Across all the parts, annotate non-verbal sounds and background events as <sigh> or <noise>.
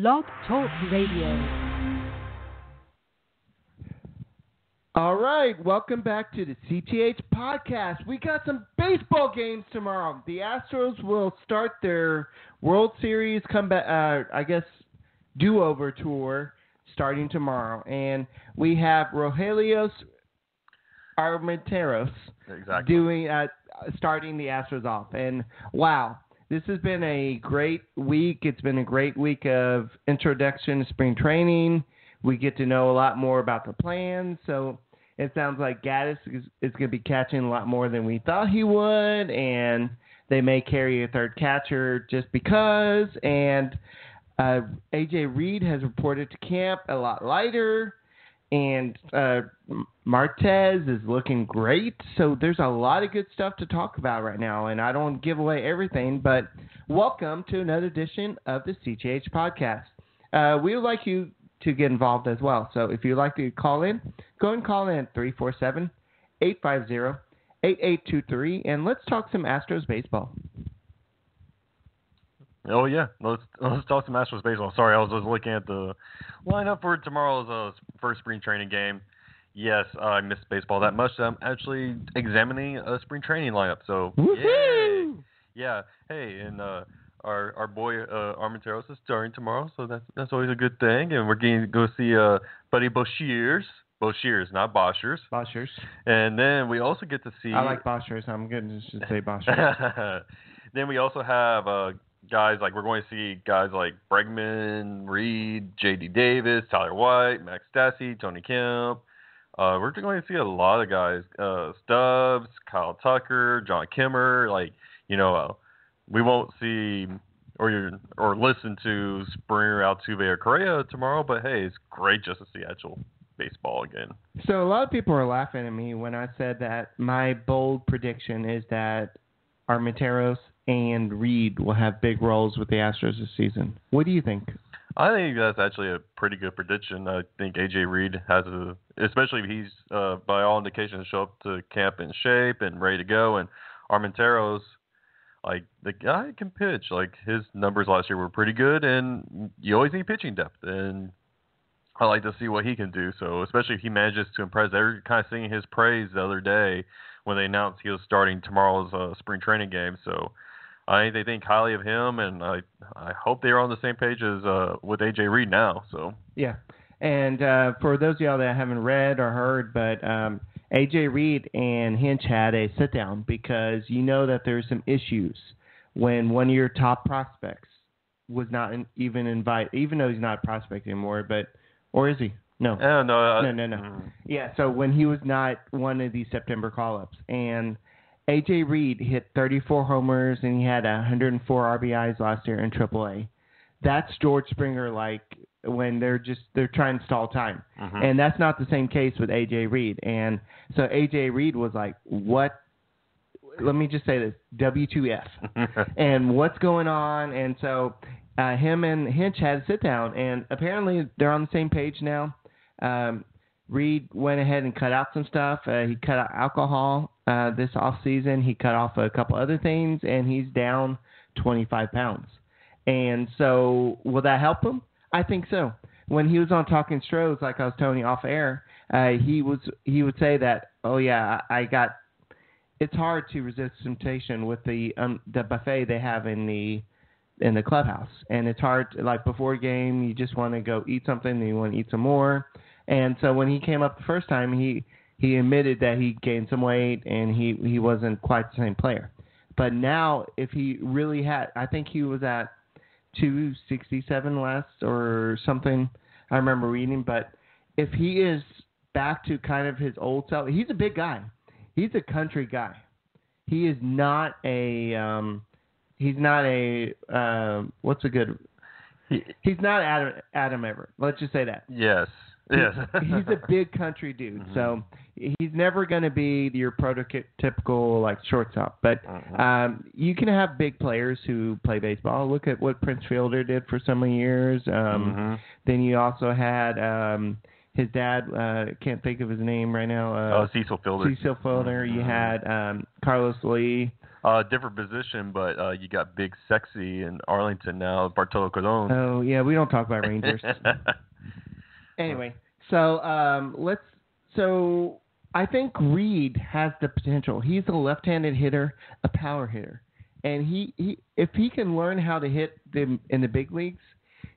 Blog Talk Radio. All right, welcome back to the CTH podcast. We got some baseball games tomorrow. The Astros will start their World Series comeback, uh, I guess, do-over tour starting tomorrow, and we have Rogelio Armenteros Exactly. doing uh, starting the Astros off. And wow, this has been a great week. It's been a great week of introduction to spring training. We get to know a lot more about the plans. So it sounds like Gattis is, is going to be catching a lot more than we thought he would, and they may carry a third catcher just because. And uh, AJ Reed has reported to camp a lot lighter and uh, Martes is looking great. So there's a lot of good stuff to talk about right now, and I don't give away everything, but welcome to another edition of the CTH podcast. Uh, we would like you to get involved as well. So if you'd like to call in, go and call in 347 850 8823, and let's talk some Astros baseball. Oh yeah, let's let's talk some Astros baseball. Sorry, I was looking at the lineup for tomorrow's uh, first spring training game. Yes, I missed baseball that much. I'm actually examining a spring training lineup. So yay. Yeah, hey, and uh, our our boy uh, Armenteros is starting tomorrow, so that's that's always a good thing. And we're going to go see uh, Buddy Boshiers, Boshiers, not Boshers. Boshers. And then we also get to see. I like Boshers. I'm going to just say Boshers. <laughs> then we also have uh, guys like we're going to see guys like Bregman, Reed, J.D. Davis, Tyler White, Max Stassi, Tony Kemp. Uh, we're going to see a lot of guys, uh, Stubbs, Kyle Tucker, Jon Kemmer. Like you know, uh, we won't see or or listen to Springer, Altuve, or Correa tomorrow. But hey, it's great just to see actual baseball again. So a lot of people are laughing at me when I said that my bold prediction is that Armenteros and Reed will have big roles with the Astros this season. What do you think? I think that's actually a pretty good prediction. I think AJ Reed has a, especially if he's uh, by all indications show up to camp in shape and ready to go. And Armenteros, like the guy can pitch. Like his numbers last year were pretty good, and you always need pitching depth. And I like to see what he can do. So especially if he manages to impress, they're kind of singing his praise the other day when they announced he was starting tomorrow's uh, spring training game. So I they think highly of him, and I I hope they're on the same page as uh, with AJ Reed now. So Yeah. And uh, for those of y'all that haven't read or heard, but um, AJ Reed and Hinch had a sit down because you know that there's some issues when one of your top prospects was not in, even invited, even though he's not a prospect anymore. But or is he? No. yeah, no, uh, No, no, no. mm, Yeah, so when he was not one of these September call ups. And AJ Reed hit 34 homers and he had 104 RBIs last year in AAA. That's George Springer like when they're just they're trying to stall time. mhm. And that's not the same case with AJ Reed. And so AJ Reed was like, "What let me just say this, W2F." <laughs> and what's going on. And so uh, him and Hinch had a sit down, and apparently they're on the same page now. Um, Reed went ahead and cut out some stuff. Uh, he cut out alcohol uh, this off season. He cut off a couple other things, and he's down 25 pounds. And so, will that help him? I think so. When he was on Talking Stros, like I was telling you off air, uh, he was he would say that, oh yeah, I got. It's hard to resist temptation with the um, the buffet they have in the in the clubhouse, and it's hard. Like before game, you just want to go eat something, and you want to eat some more. And so when he came up the first time, he he admitted that he gained some weight and he he wasn't quite the same player. But now, if he really had, I think he was at 267 last or something. I remember reading, but if he is back to kind of his old self, he's a big guy. He's a country guy. He is not a um, he's not a um, what's a good He- he's not Adam Adam Everett. Let's just say that. yes, yes. <laughs> he's a big country dude, Mhm. so he's never going to be your prototypical like shortstop. But Mhm. um, you can have big players who play baseball. Look at what Prince Fielder did for so many years. Um, Mhm. Then you also had um, his dad. Uh, can't think of his name right now. Uh, Uh, Cecil Fielder. Cecil Fielder. You Mhm. had um, Carlos Lee. Uh, different position, but uh, you got Big Sexy in Arlington now, Bartolo Colon. Oh yeah, we don't talk about Rangers. <laughs> anyway, so um, let's. So I think Reed has the potential. He's a left-handed hitter, a power hitter, and he, he if he can learn how to hit them in the big leagues,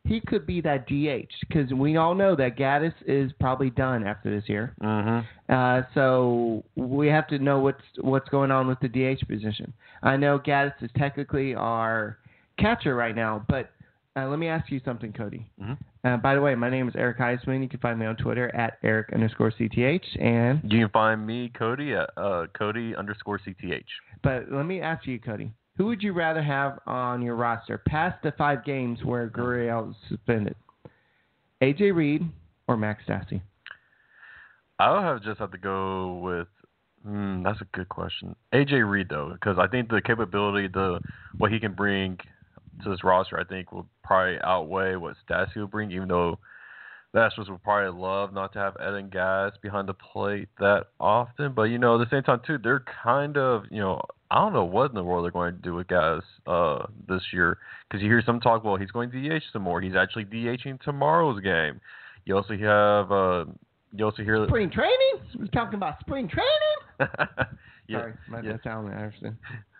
he could be that DH because we all know that Gattis is probably done after this year. mm-hmm. Uh, so we have to know what's what's going on with the DH position. I know Gattis is technically our catcher right now, but uh, let me ask you something, Cody. Mhm. Uh, by the way, my name is Eric Heisman. You can find me on Twitter at Eric underscore CTH. And You can find me, Cody, at uh, Cody underscore CTH. but let me ask you, Cody, who would you rather have on your roster past the five games where Gurriel is suspended? AJ Reed or Max Stassi? I would have just have to go with. Hmm, that's a good question. AJ Reed though, because I think the capability, the what he can bring to this roster, I think will probably outweigh what Stassi will bring. Even though the Astros would probably love not to have Evan Gattis behind the plate that often, but you know at the same time too, they're kind of you know I don't know what in the world they're going to do with Gas uh, this year because you hear some talk. Well, he's going to DH some more. He's actually DHing tomorrow's game. You also have. Uh, you also hear Spring training? We're talking about spring training? <laughs> yeah, Sorry, my yeah. that's Alan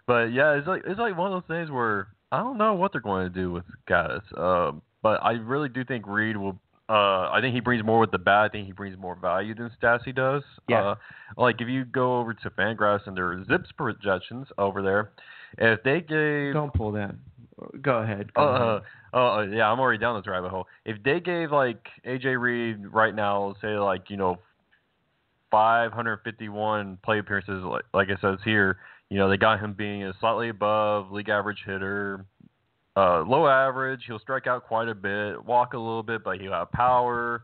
but yeah, it's like it's like one of those things where I don't know what they're going to do with Gattis. Um, but I really do think Reed will. Uh, I think he brings more with the bat. I think he brings more value than Stassi does. Yeah. Uh, like if you go over to Fangraphs and their ZiPS projections over there, if they gave Don't pull that. Go ahead. Go uh, ahead. uh, uh, yeah, I'm already down this rabbit hole. If they gave like AJ Reed right now, say like you know, 551 play appearances, like, like it says here, you know, they got him being a slightly above league average hitter, uh, low average. He'll strike out quite a bit, walk a little bit, but he'll have power.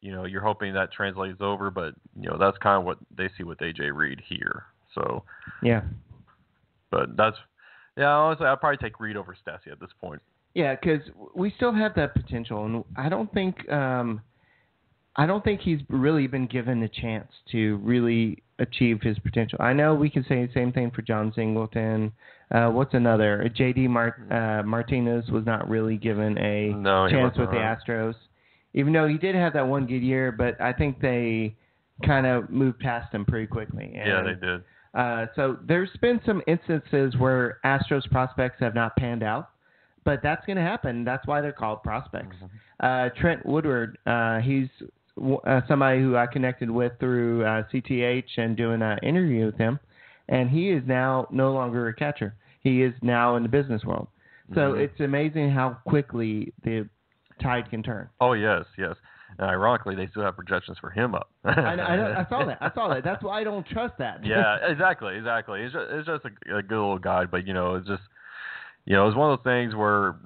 You know, you're hoping that translates over, but you know that's kind of what they see with AJ Reed here. So, Yeah. but that's yeah. Honestly, I'd probably take Reed over Stassi at this point. Yeah, because we still have that potential, and I don't think um, I don't think he's really been given the chance to really achieve his potential. I know we can say the same thing for Jon Singleton. Uh, what's another? J.D. Mart- uh, Martinez was not really given a No, chance with the? Astros, even though he did have that one good year. But I think they kind of moved past him pretty quickly. And, Yeah, they did. uh, so there's been some instances where Astros prospects have not panned out, but that's going to happen. That's why they're called prospects. Uh, Trent Woodward, uh, he's uh, somebody who I connected with through uh, CTH and doing an interview with him, and he is now no longer a catcher. He is now in the business world. So Mhm. it's amazing how quickly the tide can turn. Oh yes, yes. And ironically, they still have projections for him up. I, I, I saw that. I saw that. <laughs> That's why I don't trust that. yeah, exactly, exactly. It's just, it's just a, a good little guide, but you know, it's just, you know, it's one of those things where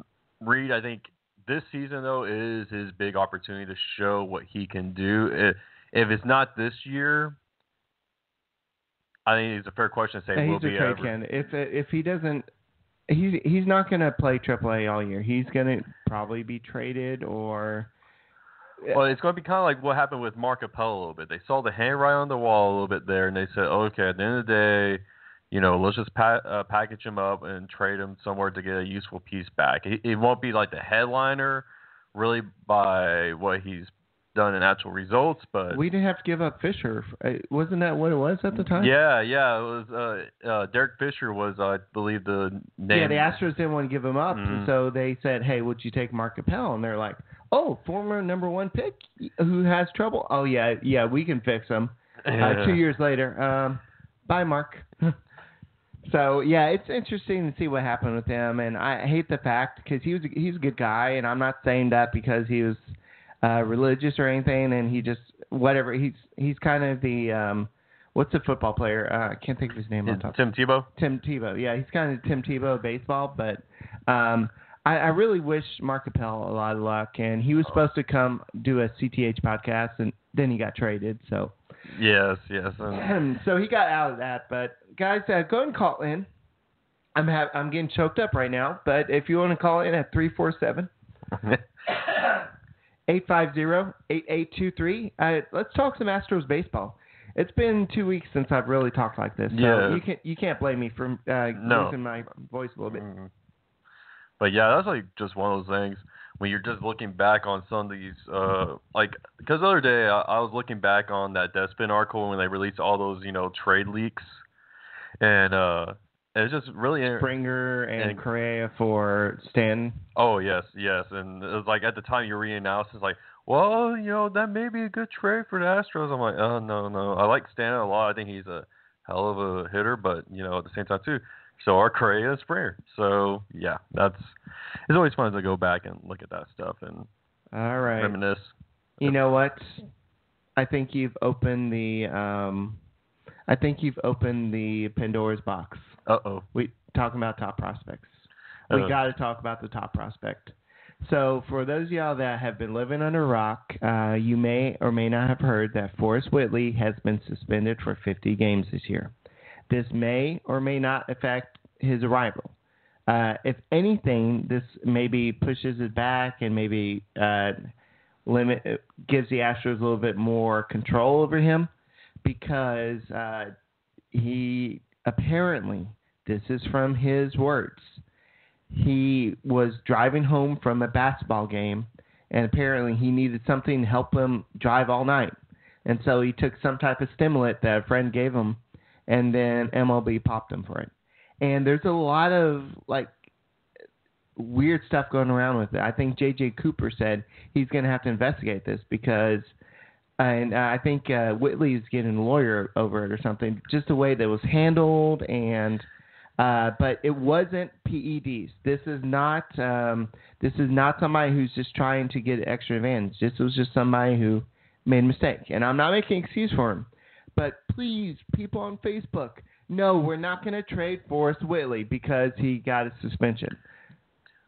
Reed, I think this season though is his big opportunity to show what he can do. If, if it's not this year, I think it's a fair question to say Yeah, will he's be trade ever. candidate. If if he doesn't, he's he's not going to play AAA all year. He's going to probably be traded or. Eh. Well, it's going to be kind of like what happened with Mark Appel a little bit. They saw the handwriting on the wall a little bit there, and they said, okay, at the end of the day, you know, let's just pa- uh, package him up and trade him somewhere to get a useful piece back. It, it won't be like the headliner, really, by what he's done in actual results, but we didn't have to give up Fisher. Uh, Wasn't that what it was at the time? yeah, yeah, it was uh, uh, Derek Fisher was, I believe, the name. Yeah, the Astros didn't want to give him up, Mhm. so they said, "Hey, would you take Mark Appel?" And they're like, "Oh, former number one pick who has trouble. Oh yeah, yeah, we can fix him." Uh, two <laughs> years later, um, bye, Mark. So yeah, it's interesting to see what happened with him, and I hate the fact because he was he's a good guy, and I'm not saying that because he was uh, religious or anything, and he just whatever he's he's kind of the um, what's the football player? Uh, I can't think of his name on top. Tim Tebow. Tim Tebow. Yeah, he's kind of Tim Tebow of baseball, but um, I, I really wish Mark Appel a lot of luck. And he was supposed to come do a CTH podcast, and then he got traded. So, Yes, yes. <clears throat> So he got out of that. But guys, uh, go ahead and call in. I'm ha- I'm getting choked up right now, but if you want to call in at three four seven <laughs> 850-8823. Uh, let's talk some Astros baseball. It's been two weeks since I've really talked like this. So Yeah. you can you can't blame me for uh, No. losing my voice a little bit. Mhm. But yeah, that's like just one of those things when you're just looking back on some of these, uh, like because the other day I, I was looking back on that Deadspin article when they released all those you know trade leaks, and uh, it's just really Springer and, And- Correa for Stan. Oh yes, yes, and it was like at the time you read analysis like, well, you know that may be a good trade for the Astros. I'm like, oh no, no, I like Stan a lot. I think he's a hell of a hitter, but you know at the same time too, so our Correa and Springer. So yeah, that's it's always fun to go back and look at that stuff and All right. reminisce. You know what? I think you've opened the um, I think you've opened the Pandora's box. Uh oh. We talking about top prospects. We Uh. got to talk about the top prospect. So for those of y'all that have been living under a rock, uh, you may or may not have heard that Forrest Whitley has been suspended for 50 games this year. This may or may not affect his arrival. Uh, if anything, this maybe pushes it back and maybe uh, limit gives the Astros a little bit more control over him because uh, he apparently this is from his words he was driving home from a basketball game and apparently he needed something to help him drive all night. And so he took some type of stimulant that a friend gave him and then mlb popped him for it. And there's a lot of like weird stuff going around with it. I think jj cooper said he's going to have to investigate this because and uh, I think uh, Whitley's getting a lawyer over it or something. Just the way that was handled, and uh, but it wasn't PEDs. This is not um, this is not somebody who's just trying to get extra advantage. This was just somebody who made a mistake, and I'm not making excuse for him. But please, people on Facebook, no, we're not going to trade Forrest Whitley because he got a suspension.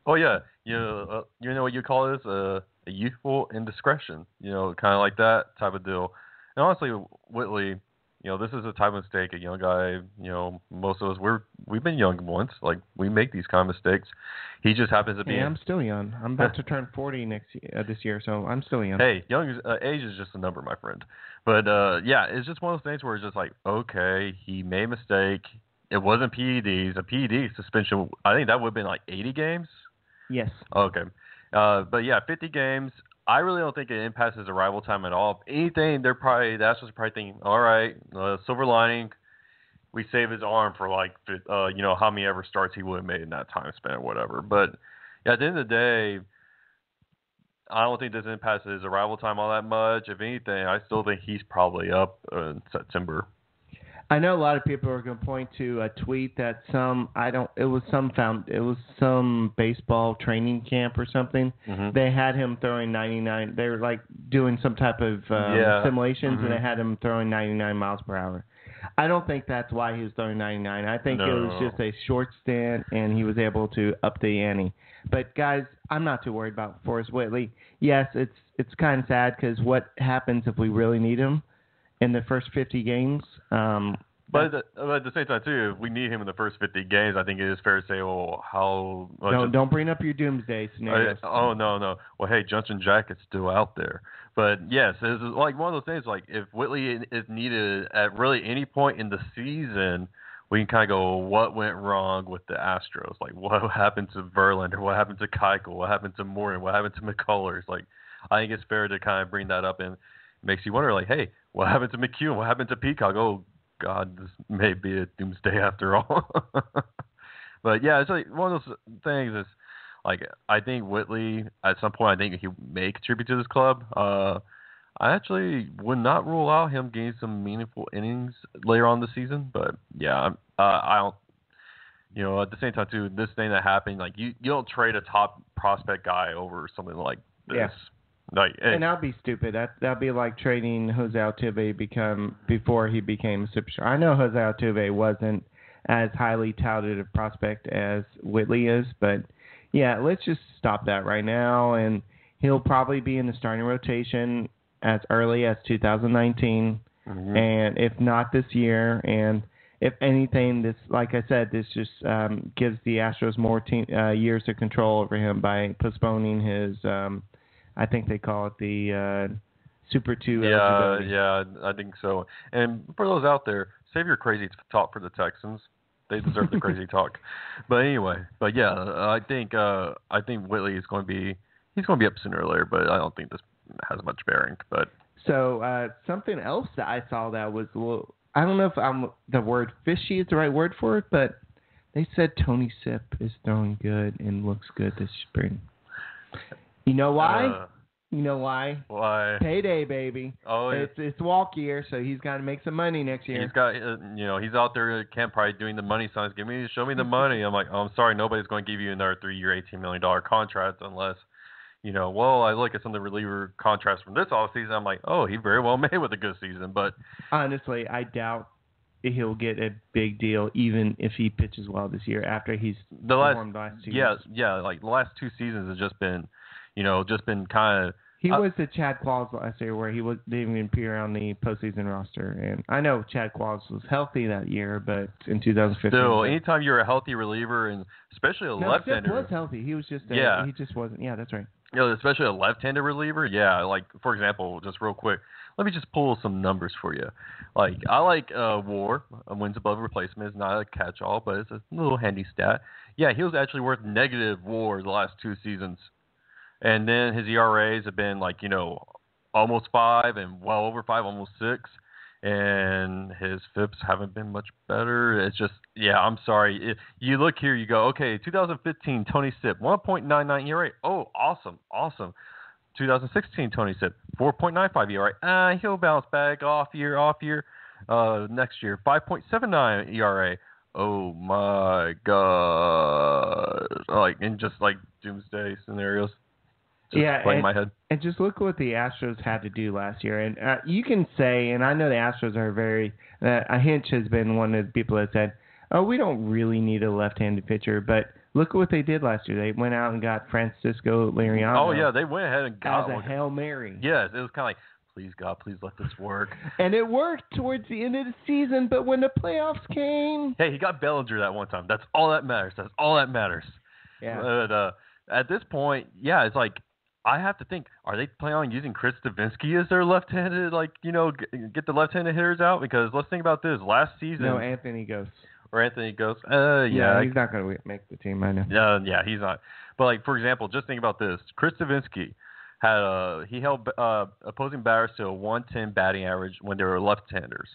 Oh yeah, you uh, you know what you call this? Uh, a youthful indiscretion. You know, kind of like that type of deal. And honestly, Whitley, you know, this is a type of mistake. A young guy, you know, most of us we're we've been young once. Like we make these kind of mistakes. He just happens to be. Hey, I'm still young. I'm about to turn 40 next year, uh, this year, so I'm still young. Hey, young uh, age is just a number, my friend. But uh, yeah, it's just one of those things where it's just like, okay, he made a mistake. It wasn't PEDs. A PED suspension, I think that would have been like 80 games. Yes. Okay. Uh, but yeah, 50 games. I really don't think it impacts his arrival time at all. Anything, they're probably that's what's probably thinking. All right, uh, silver lining, we save his arm for like, uh, you know, how many ever starts he would have made in that time span or whatever. But yeah, at the end of the day, I don't think this impacts his arrival time all that much. If anything, I still think he's probably up in September. I know a lot of people are going to point to a tweet that some I don't it was some found it was some baseball training camp or something. Mhm. They had him throwing 99. They were like doing some type of um, Yeah. simulations, and Mhm. they had him throwing 99 miles per hour. I don't think that's why he was throwing 99. I think it was just a short stint, and he was able to up the ante. But guys, I'm not too worried about Forrest Whitley. Yes, it's it's kind of sad because what happens if we really need him in the first 50 games? Um, But at, the, but at the same time, too, if we need him in the first 50 games, I think it is fair to say, well, how much don't don't bring up your doomsday Uh, scenarios. oh no no. Well, hey, Junction Jack is still out there. But yes, it's like one of those things. Like if Whitley is needed at really any point in the season, we can kind of go, what went wrong with the Astros? Like what <laughs> happened to Verlander? What happened to Keuchel? What happened to Morton? What happened to McCullers? Like I think it's fair to kind of bring that up and makes you wonder, like, hey, what happened to McEwen? What happened to Peacock? Oh God, this may be a doomsday <laughs> after all. <laughs> but yeah, it's like one of those things. Is like I think Whitley at some point I think he may contribute to this club. Uh, I actually would not rule out him getting some meaningful innings later on the season, but yeah, uh, I don't. You know, at the same time too, this thing that happened, like you, you don't trade a top prospect guy over something like this. Yeah. Like, hey, And that'd be stupid. That that'd be like trading Jose Altuve become before he became a superstar. I know Jose Altuve wasn't as highly touted a prospect as Whitley is, but yeah, let's just stop that right now. And he'll probably be in the starting rotation as early as 2019, mhm. and if not this year, and if anything, this like I said, this just um, gives the Astros more team, uh, years of control over him by postponing his. Um, I think they call it the uh, Super Two. Yeah, yeah, I think so. And for those out there, save your crazy talk for the Texans. They deserve the crazy <laughs> talk. But anyway, but yeah, I think uh I think Whitley is going to be he's going to be up sooner or later, but I don't think this has much bearing. But So uh, something else that I saw that was a little, I don't know if I'm the word fishy is the right word for it, but they said Tony Sipp is throwing good and looks good this spring. You know why? Uh, you know why? why? Payday, baby. Oh, It's it's walk year, so he's got to make some money next year. He's got, uh, you know, he's out there at Camp probably doing the money signs. Give me, show me the <laughs> money. I'm like, oh, I'm sorry, nobody's going to give you another three-year, eighteen million dollar contract unless, you know, well, I look at some of the reliever contracts from this off season. I'm like, oh, he very well <laughs> may with a good season, but Honestly, I doubt he'll get a big deal, even if he pitches well this year after he's the last, last two yeah, yeah, like the last two seasons has just been, you know, just been kind of. He Uh, was the Chad Qualls last year, where he was didn't even appear on the postseason roster. And I know Chad Qualls was healthy that year, but in 2015, So anytime you're a healthy reliever and especially a no, left-hander, was healthy. He was just a, Yeah. he just wasn't. Yeah, that's right. you know, especially a left-handed reliever, yeah. Like for example, just real quick, let me just pull some numbers for you. Like I like uh, WAR, uh, wins above replacement. It's not a catch-all, but it's a little handy stat. Yeah, he was actually worth negative WAR the last two seasons, and then his ERAs have been like you know almost five and well over five, almost six. And his FIPS haven't been much better. It's just, yeah, I'm sorry. It, you look here, you go, okay, 2015, Tony Sipp, 1.99 ERA. Oh, awesome, awesome. 2016, Tony Sipp, 4.95 ERA. Uh, he'll bounce back off year, off year. Uh, next year, 5.79 ERA. Oh my god! Like in just like doomsday scenarios. Just Yeah, playing and- my head. And just look what the Astros had to do last year. And uh, you can say, and I know the Astros are very. Uh, a Hinch has been one of the people that said, "Oh, we don't really need a left-handed pitcher." But look at what they did last year. They went out and got Francisco Liriano. Oh yeah, they went ahead and got as a one. hail mary. Yes, it was kind of like, please God, please let this work. And it worked towards the end of the season, but when the playoffs came, hey, he got Bellinger that one time. That's all that matters. That's all that matters. yeah, But uh, at this point, yeah, it's like I have to think: Are they planning on using Chris Devenski as their left-handed, like you know, g- get the left-handed hitters out? Because let's think about this: last season, no Anthony goes. or Anthony goes, uh, yeah, he's not going to make the team. I know. uh, yeah, he's not. But like for example, just think about this: Chris Devenski had a he held uh opposing batters to a 110 batting average when they were left-handers.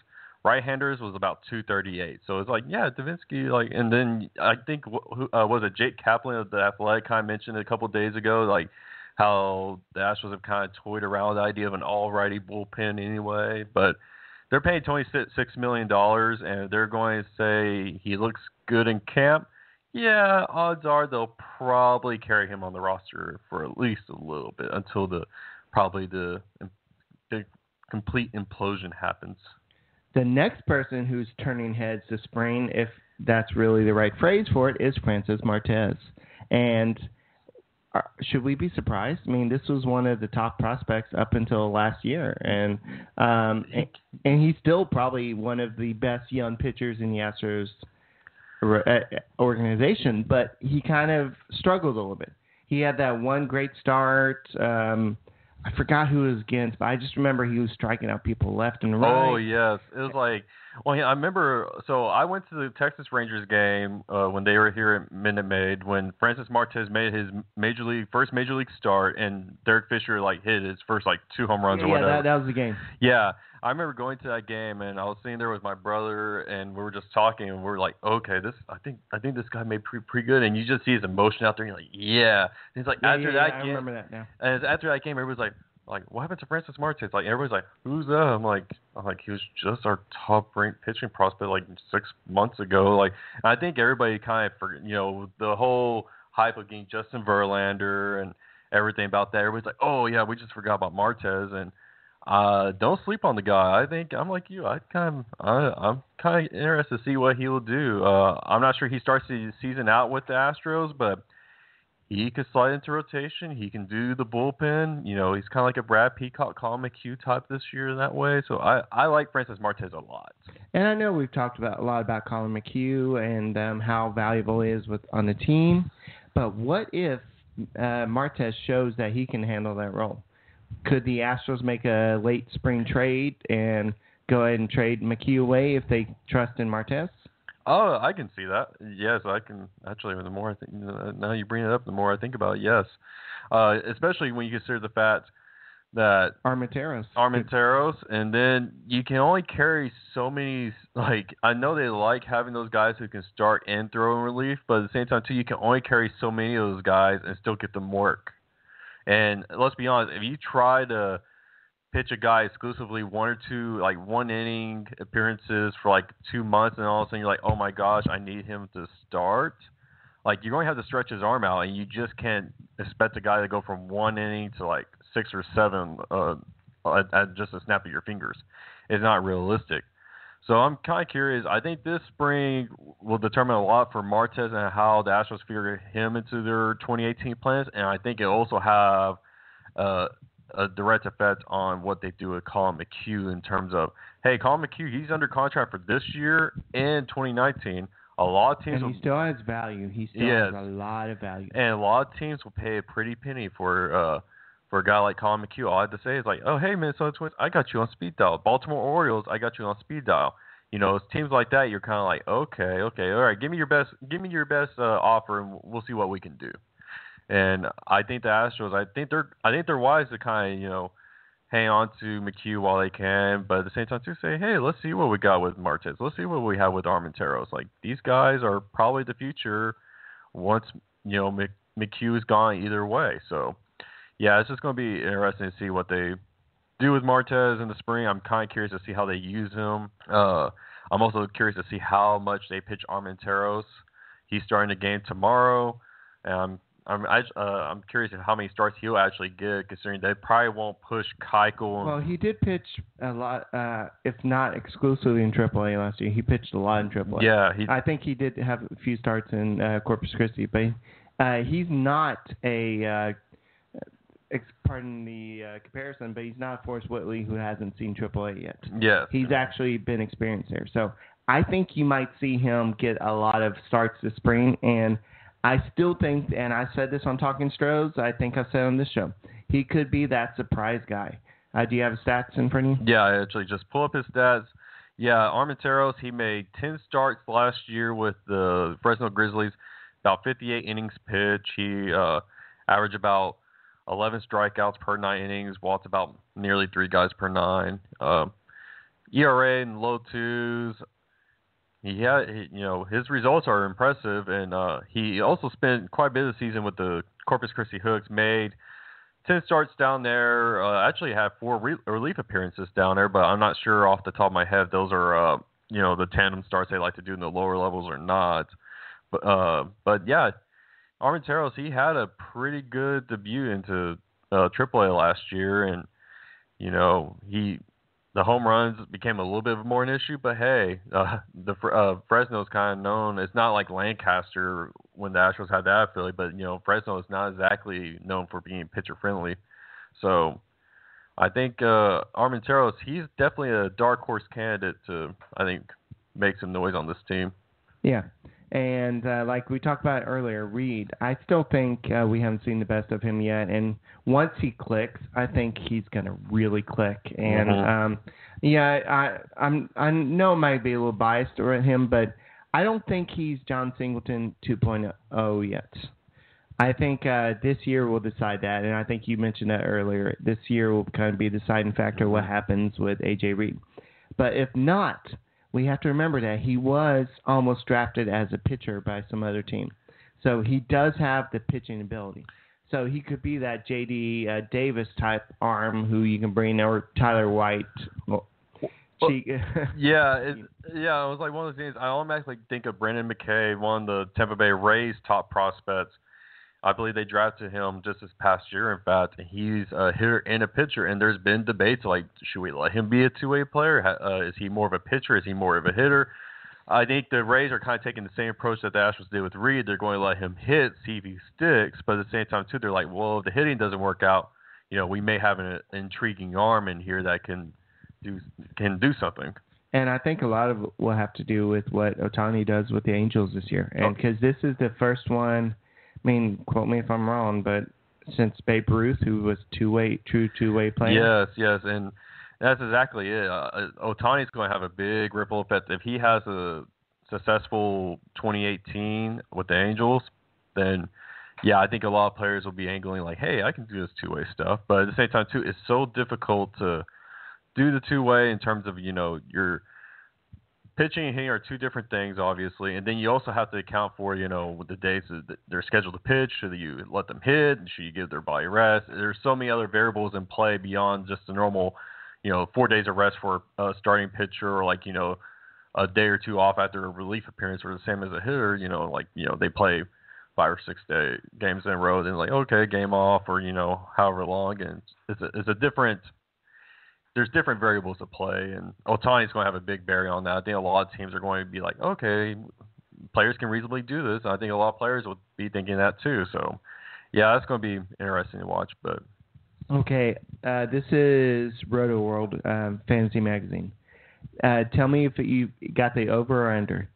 Right-handers was about 238. So it's like, yeah, Devenski, like, and then I think who uh, was it Jake Kaplan of the Athletic kind of mentioned it a couple days ago, like how the Astros have kind of toyed around with the idea of an all-righty bullpen anyway, but they're paying six six million dollars, and they're going to say he looks good in camp. Yeah, odds are they'll probably carry him on the roster for at least a little bit until the probably the, the complete implosion happens. The next person who's turning heads this spring, if that's really the right phrase for it, is Francis Martes. And uh, should we be surprised? I mean, this was one of the top prospects up until last year, and um, and, and he's still probably one of the best young pitchers in the Astros uh, organization. But he kind of struggled a little bit. He had that one great start. Um, I forgot who it was against, but I just remember he was striking out people left and right. Oh yes, it was like. Well, yeah, I remember. So I went to the Texas Rangers game uh, when they were here at Minute Maid when Francis Martes made his major league first major league start, and Derek Fisher like hit his first like two home runs yeah, or whatever. that, that was the game. Yeah, I remember going to that game and I was sitting there with my brother and we were just talking and we are like, okay, this I think I think this guy made pretty pretty good and you just see his emotion out there and you're like, yeah. And he's like Yeah, after yeah, that yeah, I game, remember that now. and after that game, everybody's like, like what happened to Francis Martes? Like everybody's like, who's that? I'm like, I'm like he was just our top ranked pitching prospect like six months ago. Like I think everybody kind of for you know the whole hype of getting Justin Verlander and everything about that. Everybody's like, oh yeah, we just forgot about Martes and. Uh, don't sleep on the guy. I think I'm like you. I kind of, I, I'm kind of interested to see what he will do. Uh, I'm not sure he starts the season out with the Astros, but he could slide into rotation. He can do the bullpen. You know, he's kind of like a Brad Peacock, Collin McHugh type this year in that way. So I, I like Francis Martes a lot. And I know we've talked about a lot about Collin McHugh and um, how valuable he is with on the team, but what if uh, Martes shows that he can handle that role. Could the Astros make a late spring trade and go ahead and trade McHugh away if they trust in Martes? Oh, I can see that. Yes, I can. Actually, the more I think, now you bring it up, the more I think about it, yes. Uh, especially when you consider the fact that Armenteros. Armenteros, and then you can only carry so many. Like I know they like having those guys who can start and throw in relief, but at the same time too, you can only carry so many of those guys and still get them work. And let's be honest, if you try to pitch a guy exclusively one or two like one inning appearances for like two months, and all of a sudden you're like, oh my gosh, I need him to start. Like you're going to have to stretch his arm out, and you just can't expect a guy to go from one inning to like six or seven uh, at, at just a snap of your fingers. It's not realistic. So I'm kind of curious. I think this spring will determine a lot for Martes and how the Astros figure him into their 2018 plans, and I think it also have uh, a direct effect on what they do with Collin McHugh in terms of, hey, Collin McHugh, he's under contract for this year and 2019. A lot of teams and he will, still has value. He still Yes. has a lot of value. and a lot of teams will pay a pretty penny for uh for a guy like Collin McHugh. All I have to say is like, oh hey Minnesota Twins, I got you on speed dial. Baltimore Orioles, I got you on speed dial. You know, teams like that. You're kind of like, okay, okay, all right, give me your best, give me your best uh, offer, and we'll see what we can do. And I think the Astros, I think they're, I think they're wise to kind of, you know, hang on to McHugh while they can, but at the same time too say, hey, let's see what we got with Martes. Let's see what we have with Armenteros. Like these guys are probably the future once you know Mc, McHugh is gone either way. So yeah, it's just going to be interesting to see what they do with Martes in the spring. I'm kind of curious to see how they use him. Uh, I'm also curious to see how much they pitch Armenteros. He's starting the game tomorrow, and I'm I'm I, uh, I'm curious how many starts he'll actually get, considering they probably won't push Keuchel. Well, he did pitch a lot, uh, if not exclusively in AAA last year. He pitched a lot in AAA. yeah, he I think he did have a few starts in uh, Corpus Christi, but uh, he's not a. Uh, ex- pardon the uh, comparison, but he's not Forrest Whitley who hasn't seen AAA yet. yeah He's actually been experienced there, so I think you might see him get a lot of starts this spring. And I still think, and I said this on Talking Stros, I think I said on this show, he could be that surprise guy. Uh, do you have stats in front of you? Yeah, I actually just pull up his stats. Yeah, Armenteros, he made 10 starts last year with the Fresno Grizzlies, about 58 innings pitched. He uh, averaged about 11 strikeouts per nine innings, walked about nearly three guys per nine. Um, ERA in low twos. He had, he, you know, his results are impressive, and uh, he also spent quite a bit of the season with the Corpus Christi Hooks. Made 10 starts down there. Uh, actually had four re- relief appearances down there, but I'm not sure off the top of my head those are uh, you know the tandem starts they like to do in the lower levels or not. But uh, but yeah, Armenteros he had a pretty good debut into uh, AAA last year, and you know he the home runs became a little bit more an issue. But hey, uh, the uh, Fresno's kind of known. It's not like Lancaster when the Astros had that affiliate, but you know Fresno is not exactly known for being pitcher friendly. So I think uh, Armenteros he's definitely a dark horse candidate to I think make some noise on this team. Yeah. And uh, like we talked about earlier, Reed, I still think uh, we haven't seen the best of him yet. And once he clicks, I think he's gonna really click. And Mhm. um, yeah, I I'm I know it might be a little biased toward him, but I don't think he's Jon Singleton 2.0 yet. I think uh, this year will decide that, and I think you mentioned that earlier. This year will kind of be the deciding factor what happens with AJ Reed. But if not, we have to remember that he was almost drafted as a pitcher by some other team. So he does have the pitching ability. So he could be that JD uh, Davis type arm who you can bring, or Tyler White. Well, Well, <laughs> Yeah, it, yeah, it was like one of those things. I automatically think of Brendan McKay, one of the Tampa Bay Rays top prospects. I believe they drafted him just this past year. In fact, he's a hitter and a pitcher, and there's been debates like, should we let him be a two-way player? Uh, is he more of a pitcher? Is he more of a hitter? I think the Rays are kind of taking the same approach that the Astros did with Reed. They're going to let him hit, see if he sticks, but at the same time too, they're like, well, if the hitting doesn't work out, you know, we may have an intriguing arm in here that can do can do something. And I think a lot of it will have to do with what Ohtani does with the Angels this year, and Oh. because this is the first one I mean, quote me if I'm wrong, but since Babe Ruth, who was two way, true two way player. Yes, yes, and that's exactly it. Uh, Ohtani's going to have a big ripple effect if he has a successful 2018 with the Angels. Then, yeah, I think a lot of players will be angling like, "Hey, I can do this two way stuff." But at the same time, too, it's so difficult to do the two way in terms of you know your pitching and hitting are two different things, obviously, and then you also have to account for you know the days that they're scheduled to pitch. Should you let them hit? Should you give their body rest? There's so many other variables in play beyond just the normal, you know, four days of rest for a starting pitcher or like you know a day or two off after a relief appearance, or the same as a hitter. You know, like you know they play five or six day games in a row, then like okay, game off, or you know however long, and it's a, it's a different there's different variables to play, and Ohtani's going to have a big bearing on that. I think a lot of teams are going to be like, okay, players can reasonably do this. And I think a lot of players will be thinking that too. So, yeah, that's going to be interesting to watch. But okay, uh, this is Roto World um, Fantasy Magazine. Uh, tell me if you got the over or under.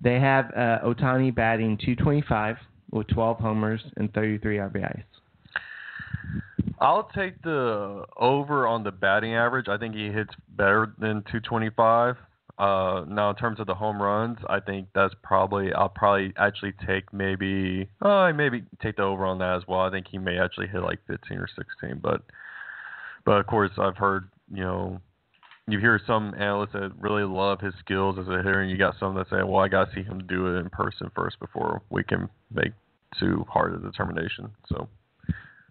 They have uh, Ohtani batting 225 with 12 homers and 33 RBIs. I'll take the over on the batting average. I think he hits better than 225. Uh, now in terms of the home runs, I think that's probably I'll probably actually take maybe oh maybe take the over on that as well. I think he may actually hit like 15 or 16, but but of course I've heard you know you hear some analysts that really love his skills as a hitter, and you got some that say, well I got to see him do it in person first before we can make too hard a determination. So.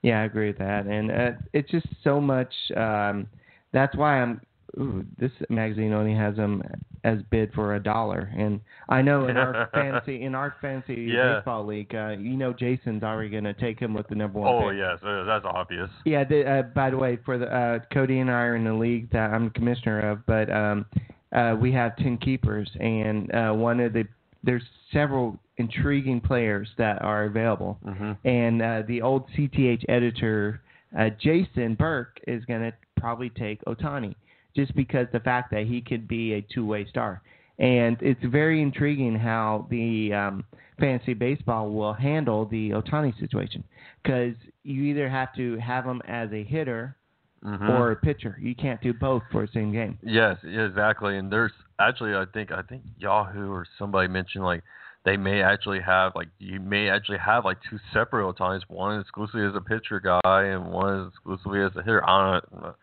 Yeah, I agree with that, and uh, it's just so much. Um, that's why I'm. Ooh, this magazine only has them as bid for a dollar, and I know in our <laughs> fantasy in our fantasy Yeah. baseball league, uh, you know Jason's already going to take him with the number one. Oh pick. yes, uh, that's obvious. Yeah. The, uh, by the way, for the uh, Cody and I are in the league that I'm commissioner of, but um, uh, we have ten keepers, and uh, one of the there's several intriguing players that are available, hmm and uh, the old CTH editor uh, Jason Burke is going to probably take Ohtani, just because the fact that he could be a two-way star, and it's very intriguing how the um, fantasy baseball will handle the Ohtani situation, because you either have to have him as a hitter hmm or a pitcher. You can't do both for the same game. Yes, exactly. And there's actually, I think, I think Yahoo or somebody mentioned like they may actually have like you may actually have like two separate Ohtanis, one exclusively as a pitcher guy and one exclusively as a hitter. I don't know.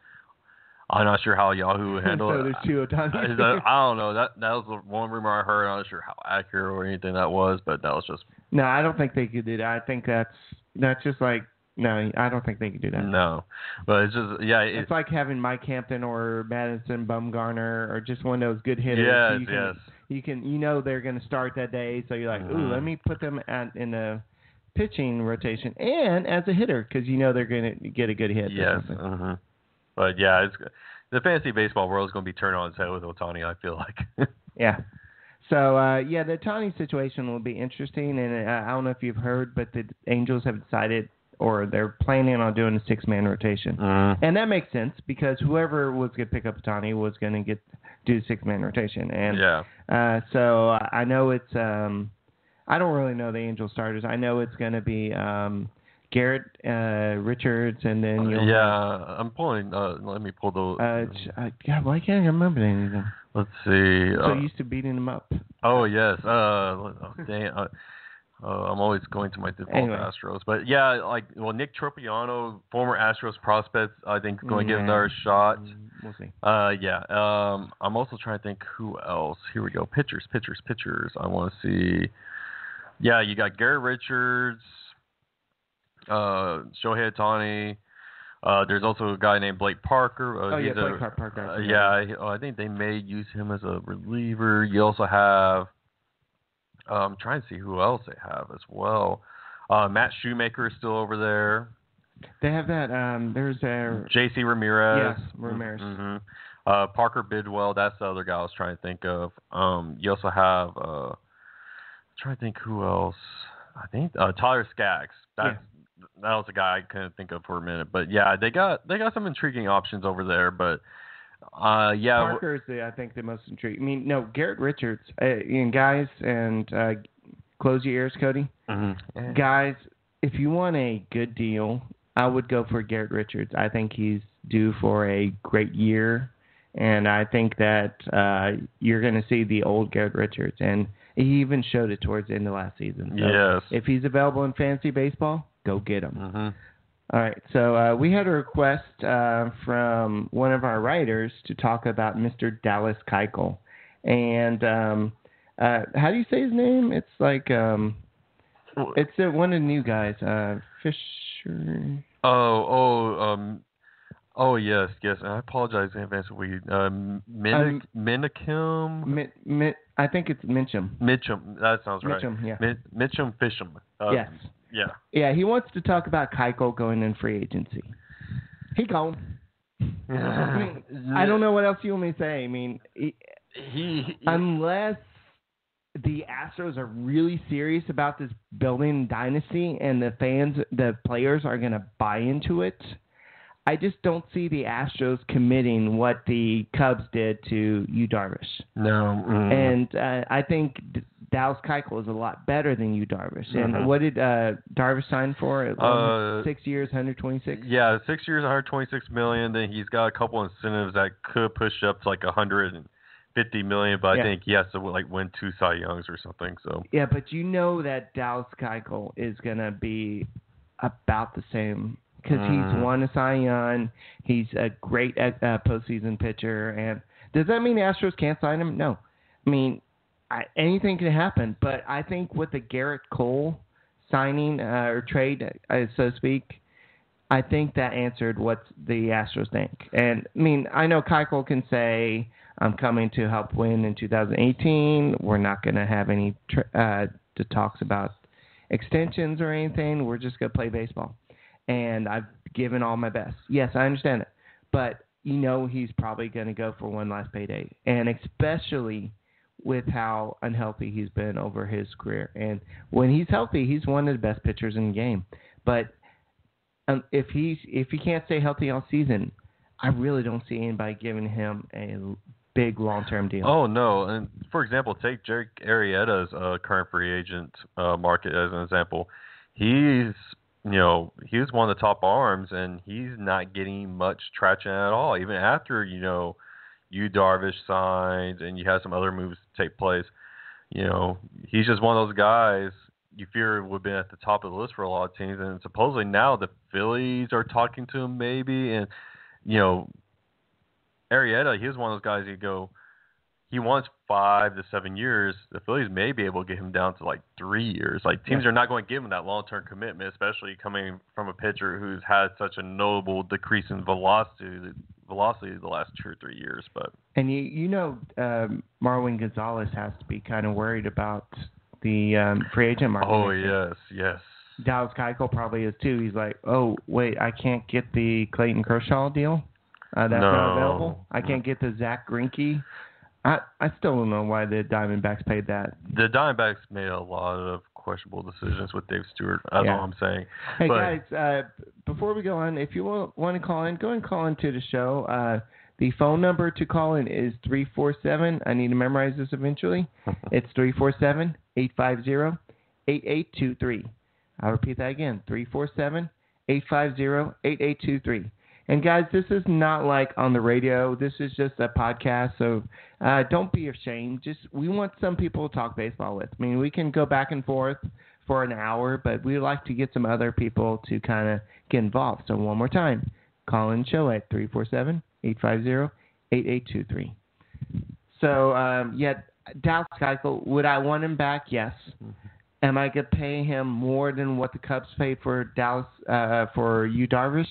I'm not sure how Yahoo <laughs> would handle so it. there's two Ohtanis. Is that- I don't know. That that was the one rumor I heard. I'm not sure how accurate or anything that was, but that was just no, I don't think they could do that. I think that's that's just like no, I don't think they could do that. no. But it's just yeah. It, It's like having Mike Hampton or Madison Bumgarner or just one of those good hitters. yes, you can, yes. You can, you know, they're going to start that day, so you're like, ooh, let me put them at, in a pitching rotation and as a hitter because you know they're going to get a good hit. Yes. hmm But yeah, it's the fantasy baseball world is going to be turned on its head with Ohtani. I feel like. <laughs> Yeah. So uh, yeah, the Ohtani situation will be interesting, and uh, I don't know if you've heard, but the Angels have decided, or they're planning on doing a six-man rotation. mm And that makes sense because whoever was going to pick up Tani was going to get do six man rotation, and Yeah. uh, so I I know it's um, I don't really know the Angel starters. I know it's going to be um, Garrett uh, Richards, and then you'll yeah, I'm pulling. Uh, let me pull the. Uh, uh, God, why can't I remember any of them? let's see. So Uh, used to beating them up. oh yes. Uh, oh, uh, uh, I'm always going to my default Anyway. Astros, but yeah, like well, Nick Tropeano, former Astros prospect, I think is going to give Yeah. another shot. We'll see. Uh, yeah. Um, I'm also trying to think who else. Here we go. Pitchers, pitchers, pitchers. I want to see. Yeah, you got Garrett Richards, uh, Shohei Ohtani. Uh, there's also a guy named Blake Parker. Uh, Oh yeah, he's Blake a, Parker. Uh, yeah, I, oh, I think they may use him as a reliever. You also have. I'm trying to see who else they have as well. Uh, Matt Shoemaker is still over there. They have that. Um, there's a J.C. Ramirez. Yes, Ramirez. hmm Uh, Parker Bridwell. That's the other guy I was trying to think of. Um, you also have. Uh, I'm trying to think who else. I think uh, Tyler Skaggs. That's that was a guy I couldn't think of for a minute. But yeah, they got they got some intriguing options over there. But uh, yeah, w- Parker is the I think the most intriguing. I mean, no, Garrett Richards uh, and guys and uh, close your ears, Cody. Mm-hmm. Guys, if you want a good deal, I would go for Garrett Richards. I think he's due for a great year, and I think that uh, you're going to see the old Garrett Richards, and he even showed it towards the end of last season. So Yes. If he's available in fantasy baseball, go get him. Mm-hmm. All right. So uh, we had a request uh, from one of our writers to talk about Mr. Dallas Keuchel, and um, uh, how do you say his name? It's like um, it's uh, one of the new guys, uh, Fisher. Oh, oh, um, oh yes, yes. I apologize in advance. We um, Minik, Um, Minicum, Mi- Mi- I think it's Mincham. Mitchum. That sounds right. Mitchum, yeah. Mi- Mitchum Fisham. Uh, yes. Yeah. Yeah, he wants to talk about Keuchel going in free agency. He gone. I <sighs> mean, I don't know what else you want me to say. I mean, he, He, he unless the Astros are really serious about this building dynasty and the fans, the players are going to buy into it, I just don't see the Astros committing what the Cubs did to Yu Darvish. no. mm. And uh, I think Dallas Keuchel is a lot better than Yu Darvish. And Mhm. what did uh, Darvish sign for? Uh, Six years, 126. Yeah, six years, 126 million. Then he's got a couple incentives that could push up to like 150 million. But Yeah. I think he has to like win two Cy Youngs or something. So Yeah, but you know that Dallas Keuchel is gonna be about the same because Mm. he's won a Cy Young. He's a great uh, uh, postseason pitcher. And does that mean the Astros can't sign him? No. I mean, I, anything can happen. But I think with the Gerrit Cole signing uh, or trade, uh, so to speak, I think that answered what the Astros think. And I mean, I know Keuchel can say, "I'm coming to help win in 2018. We're not going to have any tr- uh, talks about extensions or anything. We're just going to play baseball." And I've given all my best. Yes, I understand it, but you know he's probably going to go for one last payday, and especially with how unhealthy he's been over his career. And when he's healthy, he's one of the best pitchers in the game. But um, if he's if he can't stay healthy all season, I really don't see anybody giving him a big long term deal. Oh no! And for example, take Jake Arrieta's uh, current free agent uh, market as an example. He's you know he was one of the top arms, and he's not getting much traction at all. Even after you know Yu Darvish signs and you have some other moves take place, you know he's just one of those guys you fear would have been at the top of the list for a lot of teams. And supposedly now the Phillies are talking to him maybe, and you know Arrieta, he was one of those guys you go, he wants five to seven years. The Phillies may be able to get him down to like three years. Like teams Yeah. are not going to give him that long term commitment, especially coming from a pitcher who's had such a notable decrease in velocity velocity the last two or three years. But And you you know um, Marwin Gonzalez has to be kind of worried about the um, free agent market. oh yes, yes. Dallas Keuchel probably is too. He's like, oh wait, I can't get the Clayton Kershaw deal. Uh, that's No. not available. I can't get the Zach Greinke. I, I still don't know why the Diamondbacks paid that. The Diamondbacks made a lot of questionable decisions with Dave Stewart. I yeah. know I'm saying. Hey, but, guys, uh, before we go on, if you want, want, to call in, go and call into the show. Uh, the phone number to call in is 347. I need to memorize this eventually. <laughs> it's 347 850 8823. I'll repeat that again 347 850 8823. And guys, this is not like on the radio. This is just a podcast, so uh, don't be ashamed. Just we want some people to talk baseball with. I mean, we can go back and forth for an hour, but we like to get some other people to kind of get involved. So one more time, call in show at 347-850-8823. So um, yeah, Dallas Keuchel, would I want him back? Yes. Am I gonna pay him more than what the Cubs paid for Dallas uh, for Yu Darvish?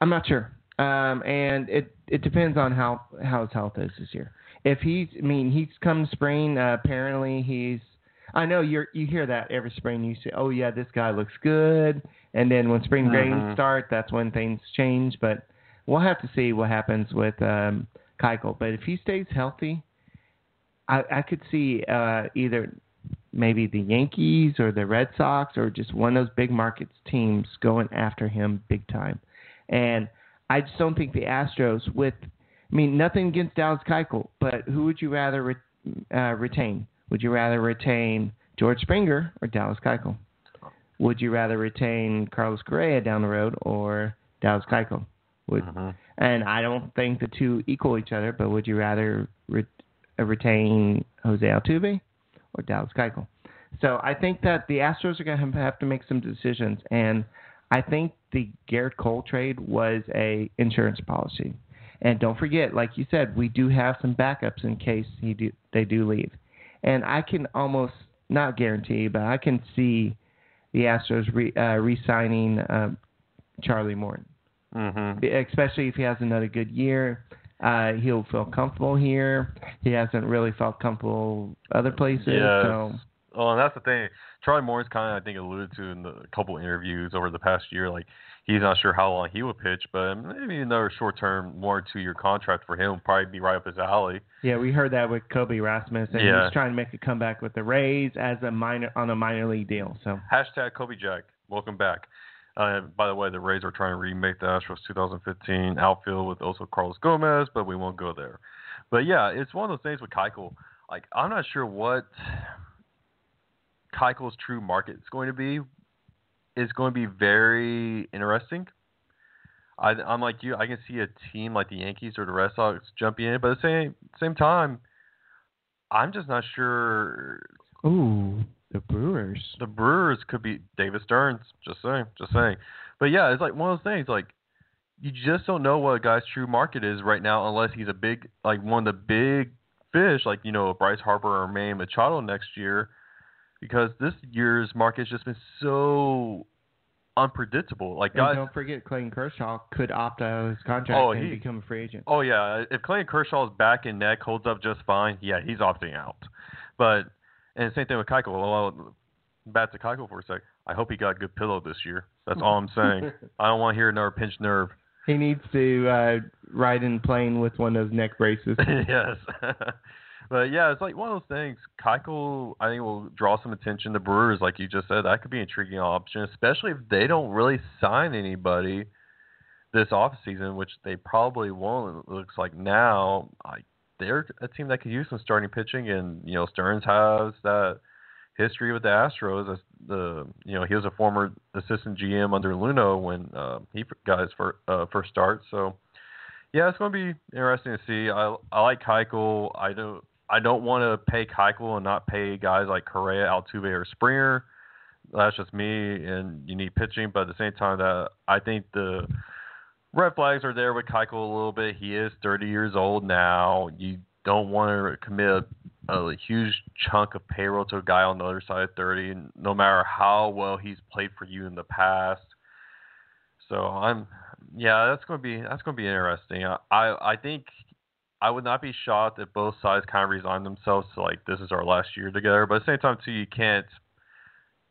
I'm not sure. Um, and it it depends on how how his health is this year. If he's, I mean, he's come spring. Uh, apparently, he's. I know you're you hear that every spring. You say, "Oh yeah, this guy looks good," and then when spring games Mhm. start, that's when things change. But we'll have to see what happens with um, Keuchel. But if he stays healthy, I, I could see uh, either maybe the Yankees or the Red Sox or just one of those big markets teams going after him big time. And I just don't think the Astros, with, I mean, nothing against Dallas Keuchel, but who would you rather re, uh, retain? Would you rather retain George Springer or Dallas Keuchel? Would you rather retain Carlos Correa down the road or Dallas Keuchel? Would, Mhm. And I don't think the two equal each other, but would you rather re- uh, retain Jose Altuve or Dallas Keuchel? So I think that the Astros are going to have to make some decisions, and I think the Gerrit Cole trade was a insurance policy. And don't forget, like you said, we do have some backups in case he do, they do leave. And I can almost not guarantee, but I can see the Astros re, uh, re-signing um, Charlie Morton Mhm. especially if he has another good year. Uh, he'll feel comfortable here. He hasn't really felt comfortable other places. So Well, and that's the thing. Charlie Moore's kind of, I think, alluded to in the a couple interviews over the past year. Like, he's not sure how long he will pitch, but maybe another short-term, one or two-year contract for him would probably be right up his alley. yeah, we heard that with Colby Rasmus, and Yeah. he's trying to make a comeback with the Rays as a minor on a minor league deal. So Hashtag Colby Jack. Welcome back. Uh, by the way, the Rays are trying to remake the Astros 2015 outfield with also Carlos Gomez, but we won't go there. But yeah, it's one of those things with Keuchel. Like, I'm not sure what Keuchel's true market is going to be. It's going to be very interesting. I, I'm like you. I can see a team like the Yankees or the Red Sox jumping in, but at the same same time, I'm just not sure ooh, the Brewers. the Brewers could be David Stearns. Just saying, just saying. But yeah, it's like one of those things. Like you just don't know what a guy's true market is right now, unless he's a big, like one of the big fish, like you know Bryce Harper or Manny Machado next year, because this year's market's just been so unpredictable. Like And don't forget, Clayton Kershaw could opt out of his contract Oh, and he- become a free agent. Oh yeah, if Clayton Kershaw's back and neck holds up just fine, yeah, he's opting out. But and same thing with Keuchel. Well, back to Keuchel for a sec. I hope he got a good pillow this year. That's all I'm saying. <laughs> I don't want to hear another pinched nerve. He needs to uh, ride in plane with one of those neck braces. <laughs> yes. <laughs> but yeah, it's like one of those things. Keuchel, I think, will draw some attention. To Brewers, like you just said, that could be an intriguing option, especially if they don't really sign anybody this off season, which they probably won't. It looks like now, I, they're a team that could use some starting pitching, and you know Stearns has that history with the Astros. As the you know he was a former assistant GM under Luhnow when uh, he got his first, uh, first start, so yeah, it's going to be interesting to see. I I like Keuchel. I don't I don't want to pay Keuchel and not pay guys like Correa, Altuve, or Springer. That's just me, and you need pitching. But at the same time, that I think the red flags are there with Keuchel a little bit. He is 30 years old now. You don't want to commit a, a huge chunk of payroll to a guy on the other side of 30, no matter how well he's played for you in the past. So I'm, yeah, that's going to be that's going to be interesting. I I think I would not be shocked if both sides kind of resign themselves to like this is our last year together. But at the same time, too, you can't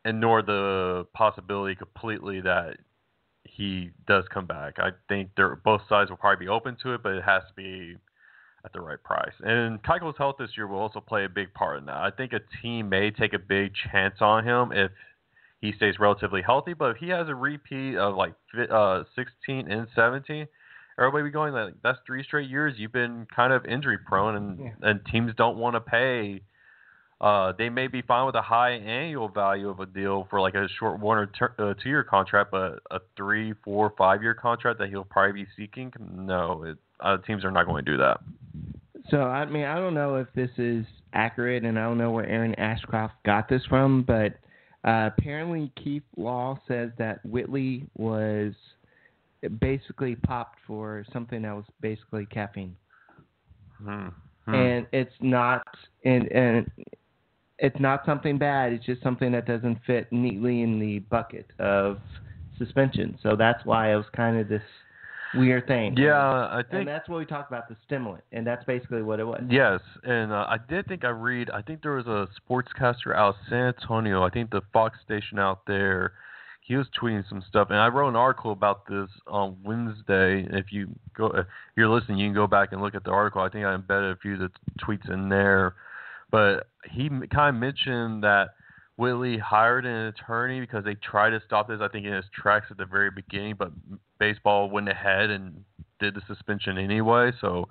ignore the possibility completely that he does come back. I think both sides will probably be open to it, but it has to be at the right price. And Keuchel's health this year will also play a big part in that. I think a team may take a big chance on him if he stays relatively healthy, but if he has a repeat of like uh, 16 and 17, everybody be going like that's three straight years you've been kind of injury prone, and Yeah. and teams don't want to pay. Uh, they may be fine with a high annual value of a deal for like a short one or ter- uh, two year contract, but a three, four, five year contract that he'll probably be seeking. No, it, uh, teams are not going to do that. So I mean, I don't know if this is accurate, and I don't know where Aaron Ashcroft got this from, but uh, apparently Keith Law says that Whitley was basically popped for something that was basically caffeine, Hmm. Hmm. and it's not, and and it's not something bad. It's just something that doesn't fit neatly in the bucket of suspension. So that's why it was kind of this weird thing. yeah, I think. And that's what we talked about the stimulant, and that's basically what it was. Yes, and uh, I did think I read. I think there was a sportscaster out of San Antonio. I think the Fox station out there. He was tweeting some stuff, and I wrote an article about this on Wednesday. If you go, if you're listening, you can go back and look at the article. I think I embedded a few of the tweets in there, but he kind of mentioned that Whitley hired an attorney because they tried to stop this. I think in his tracks at the very beginning, but baseball went ahead and did the suspension anyway. So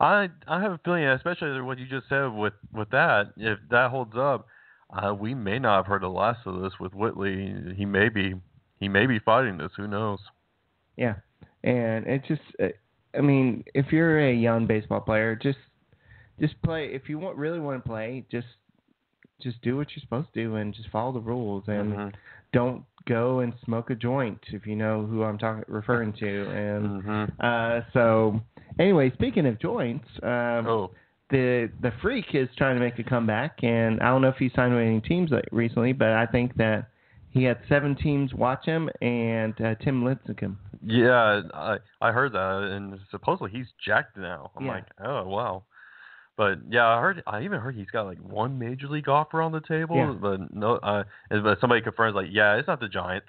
I I have a feeling, especially what you just said with with that, if that holds up, uh, we may not have heard the last of this with Whitley. He may be he may be fighting this. Who knows? Yeah, and it just, I mean, if you're a young baseball player, just just play. If you want really want to play, just just do what you're supposed to do and just follow the rules and Mhm. don't go and smoke a joint if you know who I'm talking referring to. And Mhm. uh, so, anyway, speaking of joints, um, Oh, the the freak is trying to make a comeback, and I don't know if he signed with any teams like recently, but I think that he had seven teams watch him, and uh, Tim Lincecum. yeah, I I heard that, and supposedly he's jacked now. I'm Yeah. like, oh wow. But yeah, I heard. I even heard he's got like one major league offer on the table. Yeah. But no, uh, but somebody confirms like, yeah, it's not the Giants.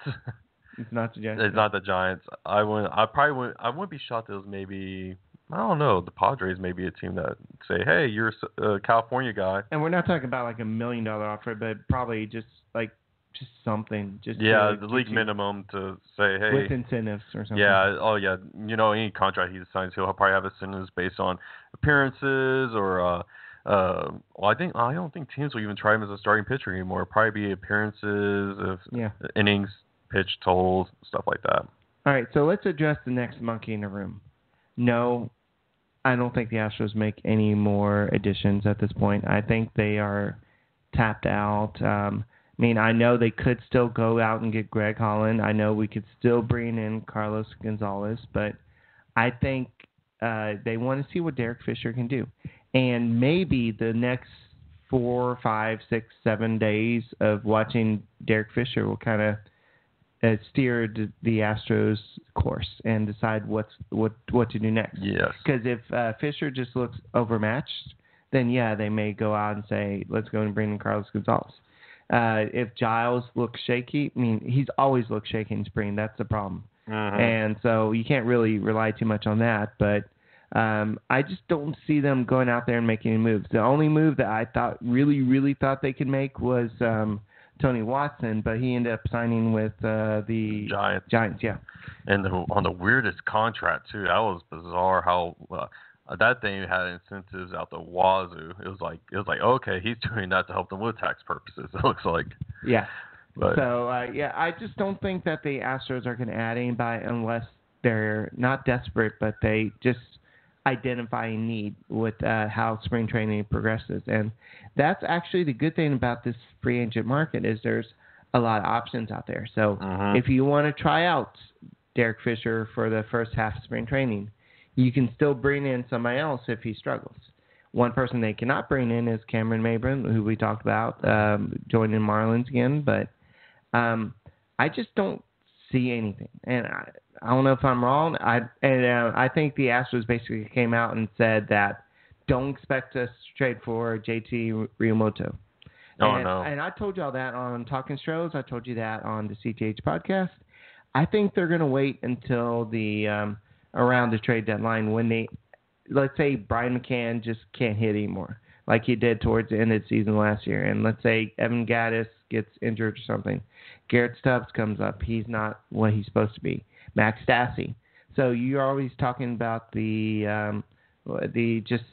It's not the Giants. <laughs> it's not the Giants. I wouldn't. I probably wouldn't. I wouldn't be shocked it was maybe. I don't know. The Padres may be a team that say, hey, you're a California guy. And we're not talking about like a million dollar offer, but probably just like just something. Just Yeah, to the league minimum to say, hey, with incentives or something. Yeah. Oh, yeah. You know, any contract he signs, he'll probably have incentives based on appearances or. uh uh, well, I think I don't think teams will even try him as a starting pitcher anymore. It'll probably be appearances, of Yeah. innings, pitch totals, stuff like that. All right, so let's address the next monkey in the room. No, I don't think the Astros make any more additions at this point. I think they are tapped out. Um, I mean, I know they could still go out and get Greg Holland. I know we could still bring in Carlos Gonzalez, but I think uh, they want to see what Derek Fisher can do. And maybe the next four, five, six, seven days of watching Derek Fisher will kind of uh, steer the Astros course and decide what's what what to do next. Yes. Because if uh, Fisher just looks overmatched, then yeah, they may go out and say, let's go and bring in Carlos Gonzalez. Uh, if Giles looks shaky, I mean, he's always looked shaky in spring. That's the problem. Mhm. And so you can't really rely too much on that. But um, I just don't see them going out there and making any moves. The only move that I thought really, really thought they could make was um, Tony Watson, but he ended up signing with uh, the Giants. Giants. Yeah. and the, on the weirdest contract too. That was bizarre. How uh, that thing had incentives out the wazoo. It was like it was like okay, he's <laughs> doing that to help them with tax purposes. <laughs> It looks like, Yeah. but So uh, yeah, I just don't think that the Astros are going to add anybody unless they're not desperate, but they just identify a need with uh, how spring training progresses, and that's actually the good thing about this free agent market is there's a lot of options out there. So Mhm. if you want to try out Derek Fisher for the first half of spring training, you can still bring in somebody else if he struggles. One person they cannot bring in is Cameron Maybin, who we talked about um, joining Marlins again, but um, I just don't see anything, and I, I don't know if I'm wrong. I and uh, I think the Astros basically came out and said that don't expect us to trade for JT Realmuto. Oh, and, no. And I told y'all that on Talking Stros. I told you that on the CTH podcast. I think they're going to wait until the um, around the trade deadline when they, let's say Brian McCann just can't hit anymore, like he did towards the end of the season last year, and let's say Evan Gattis gets injured or something. Garrett Stubbs comes up. He's not what he's supposed to be. Max Stassi. So you're always talking about the um, the just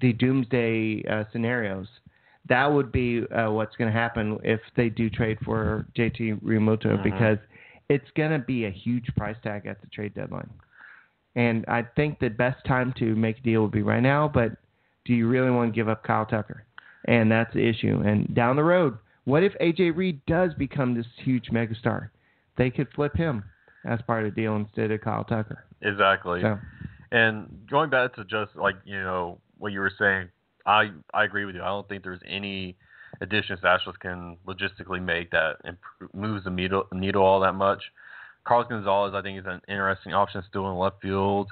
the doomsday uh, scenarios. That would be uh, what's going to happen if they do trade for JT Realmuto Mhm. because it's going to be a huge price tag at the trade deadline. And I think the best time to make a deal would be right now, but do you really want to give up Kyle Tucker? And that's the issue. And down the road, what if AJ Reed does become this huge megastar? They could flip him as part of the deal instead of Kyle Tucker. exactly. So, And going back to just like you know what you were saying, I I agree with you. I don't think there's any additions Astros can logistically make that improve, moves the needle needle all that much. Carlos Gonzalez, I think, is an interesting option still in left field.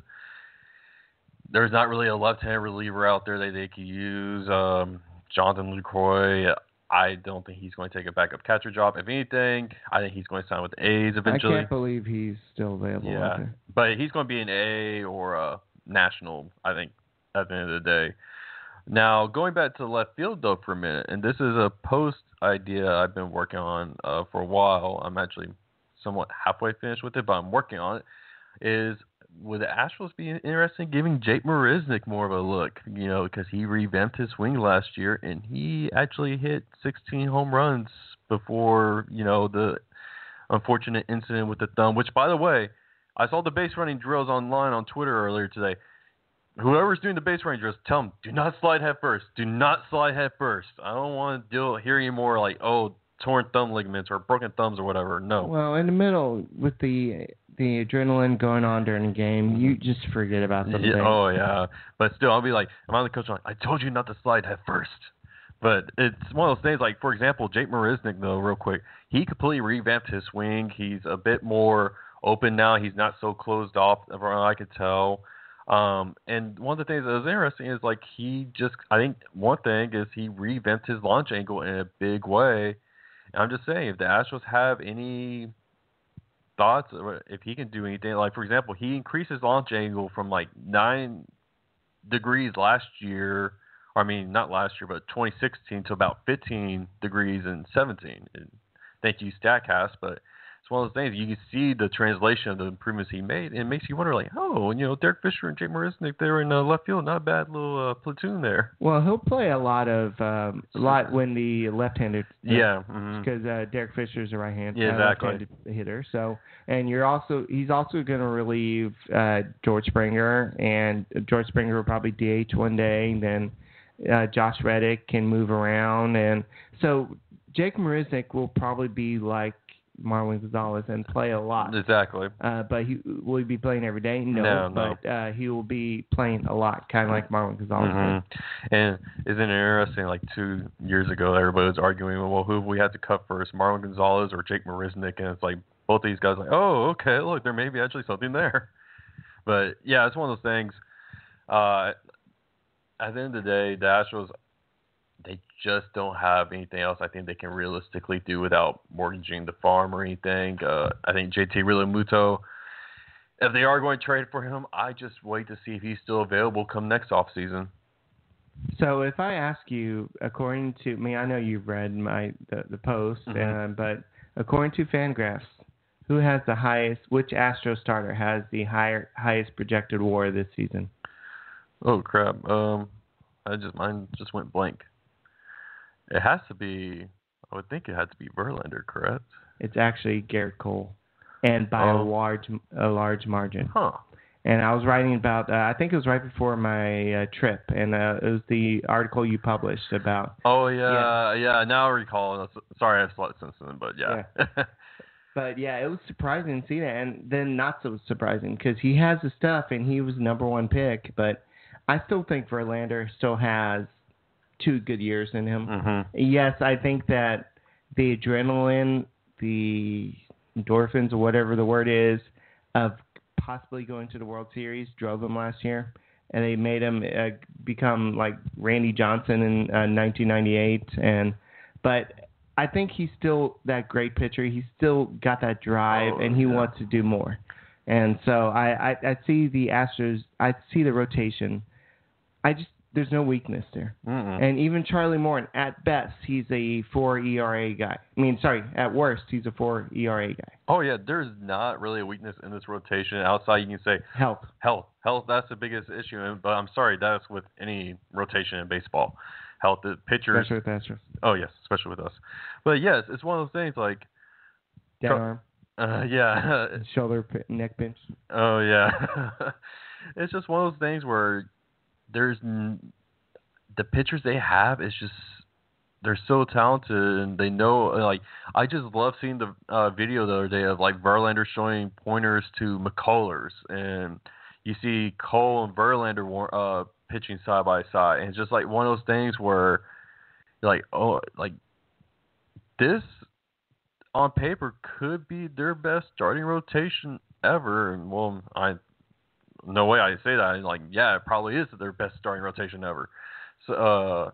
There's not really a left-hand reliever out there that they could use. Um, Jonathan Lucroy, I don't think he's going to take a backup catcher job. If anything, I think he's going to sign with the A's eventually. I can't believe he's still available Yeah, but he's going to be an A or a national, I think, at the end of the day. Now, going back to left field though for a minute, and this is a post idea I've been working on uh, for a while. I'm actually somewhat halfway finished with it, but I'm working on it. Is would the Astros be interested in giving Jake Marisnick more of a look? You know, because he revamped his swing last year and he actually hit 16 home runs before you know the unfortunate incident with the thumb. Which, by the way, I saw the base running drills online on Twitter earlier today. Whoever's doing the base running drills, tell them do not slide head first. Do not slide head first. I don't want to deal hear any more like oh torn thumb ligaments or broken thumbs or whatever. No. Well, in the middle with the the adrenaline going on during the game, you just forget about something. Yeah, oh yeah, but still, I'll be like, I'm on the coach. I'm like, I told you not to slide head first. But it's one of those things. Like for example, Jake Marisnick, though, real quick, he completely revamped his swing. He's a bit more open now. He's not so closed off, from what I could tell. Um, and one of the things that was interesting is like he just, I think one thing is he revamped his launch angle in a big way. I'm just saying, if the Astros have any thoughts, or if he can do anything, like for example, he increased his launch angle from like nine degrees last year or I mean, not last year, but 2016 to about 15 degrees in 17. And thank you, Statcast. But one of those things you can see the translation of the improvements he made, and it makes you wonder, like, oh, and, you know, Derek Fisher and Jake Marisnick, they were in uh, left field, not a bad little uh, platoon there. Well, he'll play a lot of um, a lot when the left-handed. Yeah, because mm-hmm. uh, Derek Fisher is a right-hand, yeah, exactly. left-handed hitter. So, and you're also he's also going to relieve uh, George Springer, and George Springer will probably DH one day, and then uh, Josh Reddick can move around, and so Jake Marisnick will probably be like Marwin Gonzalez and play a lot. Exactly. Uh, but he will he be playing every day? No, no but no. Uh, he will be playing a lot, kind of like Marwin Gonzalez. Mm-hmm. And isn't it interesting? Like two years ago, everybody was arguing, well, who we had to cut first, Marwin Gonzalez or Jake Marisnick? And it's like both these guys, like, oh, okay, look, there may be actually something there. But yeah, it's one of those things. Uh, at the end of the day, the Astros just don't have anything else I think they can realistically do without mortgaging the farm or anything. Uh, I think JT Realmuto, if they are going to trade for him, I just wait to see if he's still available come next offseason. So if I ask you, according to me, I know you've read my the, the post, mm-hmm. uh, but according to Fangraphs, who has the highest? Which Astro starter has the higher highest projected WAR this season? Oh crap! Um, I just mine just went blank. It has to be. I would think it had to be Verlander, correct? It's actually Gerrit Cole, and by oh. a large a large margin. Huh. And I was writing about. Uh, I think it was right before my uh, trip, and uh, it was the article you published about. Oh yeah, yeah. yeah now I recall. Sorry, I slept since then, but yeah. yeah. <laughs> But yeah, it was surprising to see that, and then not so surprising because he has the stuff, and he was number one pick. But I still think Verlander still has two good years in him. Mm-hmm. Yes, I think that the adrenaline, the endorphins, or whatever the word is, of possibly going to the World Series drove him last year, and they made him uh, become like Randy Johnson in uh, 1998. And but I think he's still that great pitcher. He's still got that drive, oh, and he yeah. wants to do more. And so I, I I see the Astros. I see the rotation I just there's no weakness there. Mm-mm. And even Charlie Morton, at best, he's a four ERA guy. I mean, sorry, at worst, he's a four ERA guy. Oh yeah, there's not really a weakness in this rotation. Outside, you can say health, health, health. That's the biggest issue. But I'm sorry, that's with any rotation in baseball. Health, the pitchers. Especially with Astros. Oh yes, especially with us. But yes, it's one of those things like. Dead arm. Uh, yeah. Shoulder, neck pinch. Oh yeah. <laughs> it's just one of those things where there's the pitchers they have is just they're so talented and they know like I just love seeing the uh, video the other day of like Verlander showing pointers to McCullers and you see Cole and Verlander uh, pitching side by side. And it's just like one of those things where like oh like this on paper could be their best starting rotation ever. And well I no way I say that. Like, yeah, it probably is their best starting rotation ever. So, uh,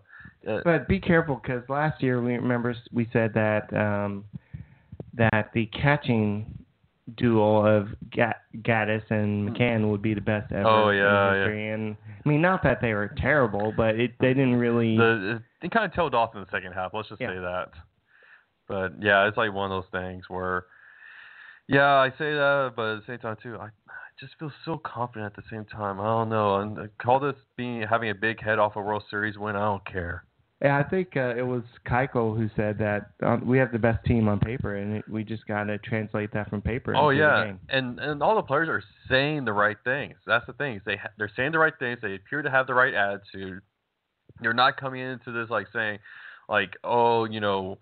uh but be careful because last year we remember we said that um, that the catching duel of Gattis and McCann would be the best ever oh, yeah, in history. Yeah. And I mean, not that they were terrible, but it they didn't really. The, it kind of tailed off in the second half. Let's just yeah. say that. But yeah, it's like one of those things where, yeah, I say that, but at the same time too, I just feel so confident at the same time. I don't know. And call this being having a big head off a World Series win. I don't care. Yeah, I think uh, it was Keuchel who said that um, we have the best team on paper, and it, we just got to translate that from paper. Oh yeah, the game. and and all the players are saying the right things. That's the thing. They ha- they're saying the right things. They appear to have the right attitude. They're not coming into this like saying, like, oh, you know,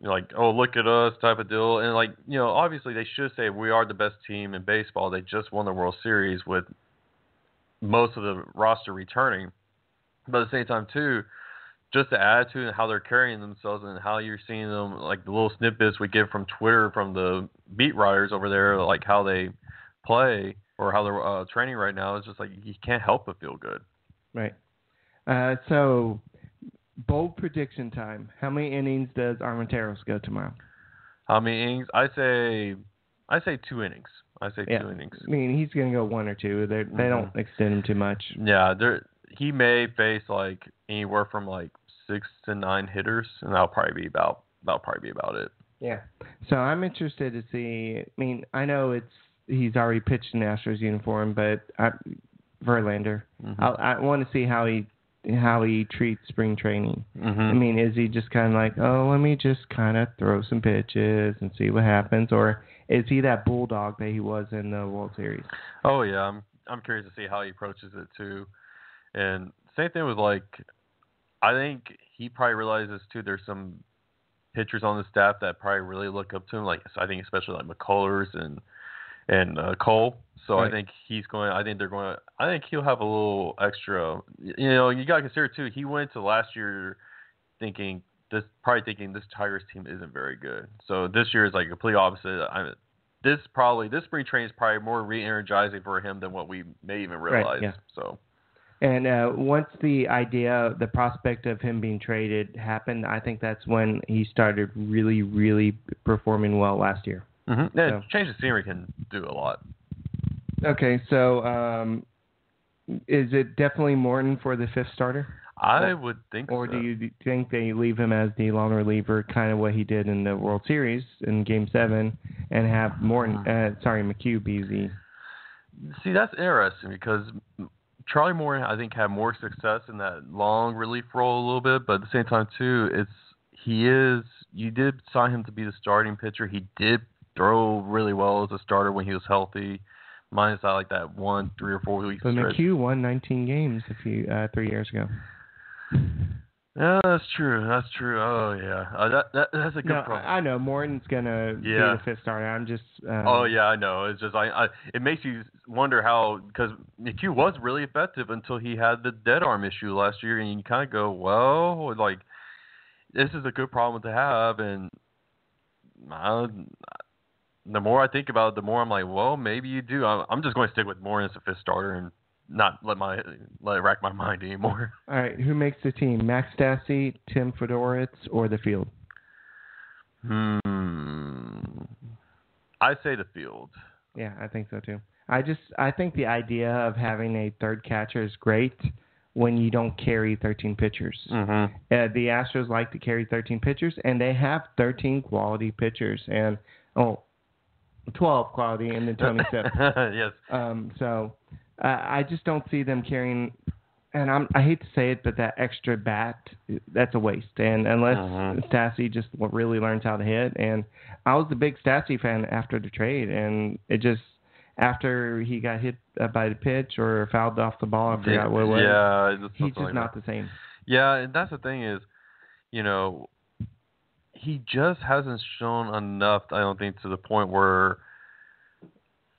like, oh, look at us type of deal. And like, you know, obviously they should say we are the best team in baseball. They just won the World Series with most of the roster returning. But at the same time too, just the attitude and how they're carrying themselves and how you're seeing them like the little snippets we get from Twitter from the beat writers over there, like how they play or how they're uh, training right now, it's just like you can't help but feel good. Right. Uh, so, bold prediction time. How many innings does Armenteros go tomorrow? How many innings? I say, I say two innings. I say Yeah. two innings. I mean, he's going to go one or two. They're, They don't extend him too much. Yeah, there he may face like anywhere from like six to nine hitters, and that'll probably be about that'll probably be about it. Yeah. So I'm interested to see. I mean, I know it's he's already pitched in Astros uniform, but I, Verlander. Mhm. I, I want to see how he how he treats spring training. Mhm. I mean, is he just kind of like, oh, let me just kind of throw some pitches and see what happens, or is he that bulldog that he was in the World Series? Oh yeah, I'm I'm curious to see how he approaches it too. And same thing with like, I think he probably realizes too. There's some pitchers on the staff that probably really look up to him. Like I think especially like McCullers and and uh, Cole. So I think he's going. I think they're going. I think he'll have a little extra. You know, you got to consider too. He went to last year thinking this, probably thinking this Tigers team isn't very good. So this year is like a complete opposite. I'm, this probably this spring training is probably more re-energizing for him than what we may even Right, realize. yeah. So And uh, once the idea, the prospect of him being traded happened, I think that's when he started really, really performing well last year. mm-hmm. yeah, So- change the scenery can do a lot. Okay, so um, is it definitely Morton for the fifth starter, I would think or so. do you think they leave him as the long reliever, kind of what he did in the World Series in Game Seven, and have Morton, uh, sorry, McHugh be the See, that's interesting because Charlie Morton, I think, had more success in that long relief role a little bit, but at the same time, too, it's he is. You did sign him to be the starting pitcher. He did throw really well as a starter when he was healthy, minus that like that one, three or four weeks. But stretch. McHugh won 19 games a few uh, three years ago. Yeah, that's true. That's true. Oh yeah, uh, that, that that's a good No, problem. I, I know Morton's gonna be Yeah. the fifth starter. I'm just. Um, Oh yeah, I know. It's just I, I it makes you wonder how because McHugh was really effective until he had the dead arm issue last year, and you kind of go, well, like this is a good problem to have, and I, the more I think about it, the more I'm like, well, maybe you do. I'm, I'm just going to stick with Moore as a fifth starter and not let my let it rack my mind anymore. <laughs> All right, who makes the team? Max Stassi, Tim Federowicz, or the field? Hmm. I say the field. Yeah, I think so too. I just I think the idea of having a third catcher is great when you don't carry 13 pitchers. Mm-hmm. Uh, the Astros like to carry 13 pitchers, and they have 13 quality pitchers, and oh, 12 quality, and then Tony Sipp. <laughs> yes. Um, so uh, I just don't see them carrying. And I'm, I hate to say it, but that extra bat, that's a waste. And unless Mhm. Stassi just really learns how to hit, and I was a big Stassi fan after the trade, and it just after he got hit uh, by the pitch or fouled off the ball, I forgot what it was. Yeah, it's he's just like not that. the same. Yeah, and that's the thing is, you know, he just hasn't shown enough. I don't think to the point where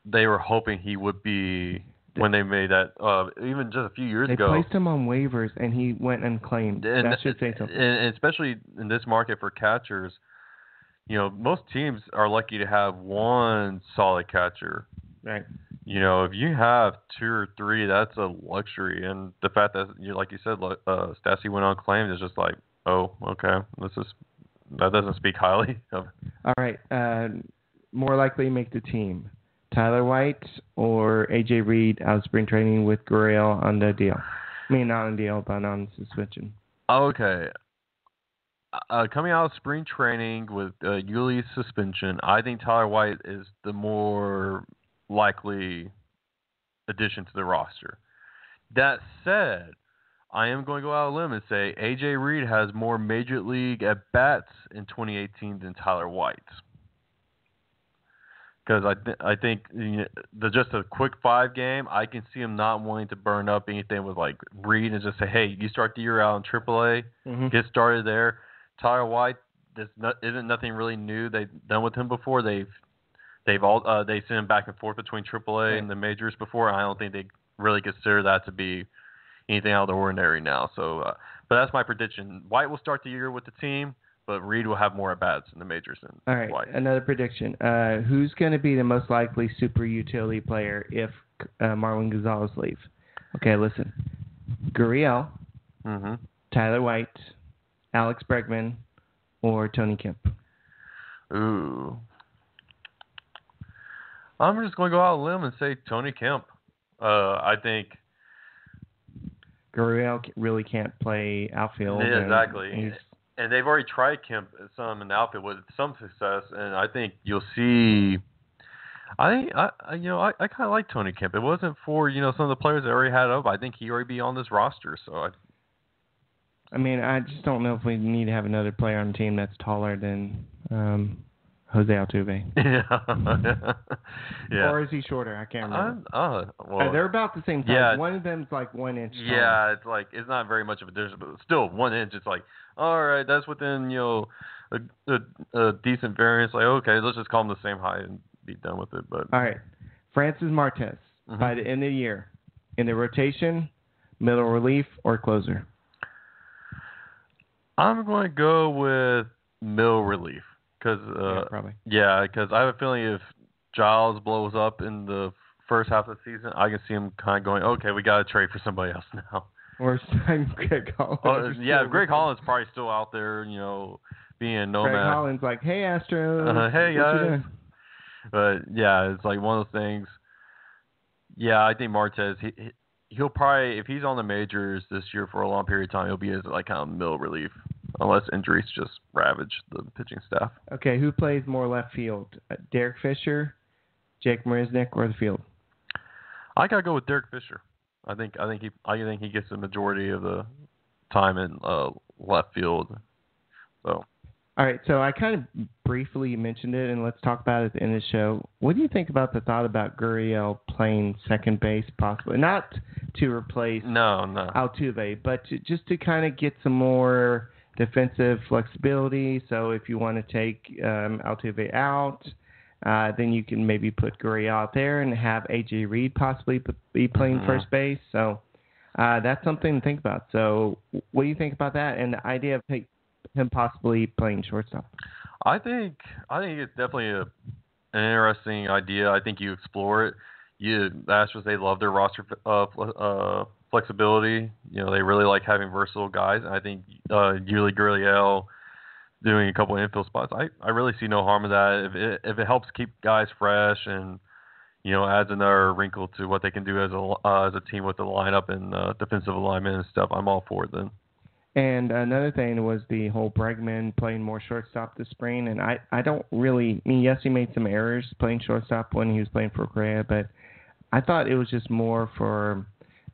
they were hoping he would be when they made that. Uh, even just a few years They ago. They placed him on waivers, and he went unclaimed. and, that should say something. and especially in this market for catchers, you know, most teams are lucky to have one solid catcher. right. You know, if you have two or three, that's a luxury. And the fact that you, like you said, uh, Stassi went unclaimed is just like, oh, okay, this is that doesn't speak highly <laughs> of. All right. Uh, more likely make the team. Tyler White or AJ Reed out of spring training with Gurriel on the deal. I mean, not on the deal, but on suspension. Okay. Uh, coming out of spring training with uh, Yuli's suspension, I think Tyler White is the more likely addition to the roster. That said, I am going to go out on a limb and say AJ Reed has more major league at bats in 2018 than Tyler White. Because I th- I think you know, the just a quick five game, I can see him not wanting to burn up anything with like Reed and just say, hey, you start the year out in AAA, Mhm. get started there. Tyler White, there's not, isn't nothing really new they've done with him before. They've they've all uh, they sent him back and forth between AAA Right. and the majors before. And I don't think they really consider that to be anything out of the ordinary now. So, uh, but that's my prediction. White will start the year with the team, but Reed will have more at bats in the majors than All right, White. another prediction. Uh, who's going to be the most likely super utility player if uh, Marwin Gonzalez leaves? Okay, listen. Gurriel, hmm Tyler White, Alex Bregman, or Tony Kemp. Ooh. I'm just going to go out on a limb and say Tony Kemp. Uh, I think Gurriel really can't play outfield. Yeah, and exactly. he's- and they've already tried Kemp some in the outfit with some success, and I think you'll see. I I, I you know I, I kind of like Tony Kemp. It wasn't for you know some of the players that already had up. I think he already be on this roster. So I, I mean, I just don't know if we need to have another player on the team that's taller than um, Jose Altuve. <laughs> yeah, <laughs> yeah. Or is he shorter? I can't remember. I'm, uh, well, Uh, they're about the same size. yeah. One of them's like one inch. taller. Yeah, it's like it's not very much of a difference, but still one inch. It's like, all right, that's within you know a, a, a decent variance. Like, okay, let's just call them the same height and be done with it. But All right. Francis Martes Mhm. by the end of the year in the rotation, middle relief, or closer. I'm going to go with middle relief yeah, uh, probably. yeah, because I have a feeling if Giles blows up in the first half of the season, I can see him kind of going, okay, we got to trade for somebody else <laughs> now. Or <laughs> sign Greg Hollins. Oh, yeah, Greg Holland's probably still out there, you know, being a nomad. Greg Holland's like, hey Astros. Uh, hey, guys. But yeah, it's like one of those things. Yeah, I think Martes he he- he'll probably if he's on the majors this year for a long period of time, he'll be as like kind of middle relief, unless injuries just ravage the pitching staff. Okay, who plays more left field? Uh, Derek Fisher, Jake Marisnick, or the field? I gotta go with Derek Fisher. I think I think he I think he gets the majority of the time in uh, left field. So All right, so I kind of briefly mentioned it, and let's talk about it at the end of the show. What do you think about the thought about Gurriel playing second base, possibly not to replace no, no. Altuve, but to, just to kind of get some more defensive flexibility. So if you want to take um, Altuve out, uh, then you can maybe put Gurriel out there and have AJ Reed possibly be playing Mhm. first base. So uh, that's something to think about. So what do you think about that and the idea of him possibly playing shortstop? I think I think it's definitely a, an interesting idea. I think you explore it. You the Astros they love their roster uh, uh, flexibility. You know they really like having versatile guys. And I think uh, Yuli Gurriel doing a couple of infield spots. I, I really see no harm in that if it if it helps keep guys fresh and you know adds another wrinkle to what they can do as a uh, as a team with the lineup and uh, defensive alignment and stuff. I'm all for it then. And another thing was the whole Bregman playing more shortstop this spring. And I, I don't really, I mean, yes, he made some errors playing shortstop when he was playing for Correa, but I thought it was just more for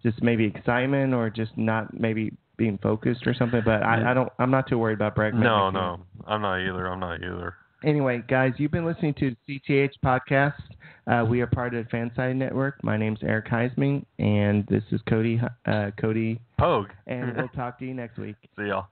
just maybe excitement or just not maybe being focused or something. But I, I don't, I'm not too worried about Bregman. No, no, I'm not either. I'm not either. Anyway, guys, you've been listening to CTH podcast. Uh, we are part of the FanSided Network. My name's Eric Heisman, and this is Cody, uh, Cody, Pogue. and we'll <laughs> talk to you next week. See y'all.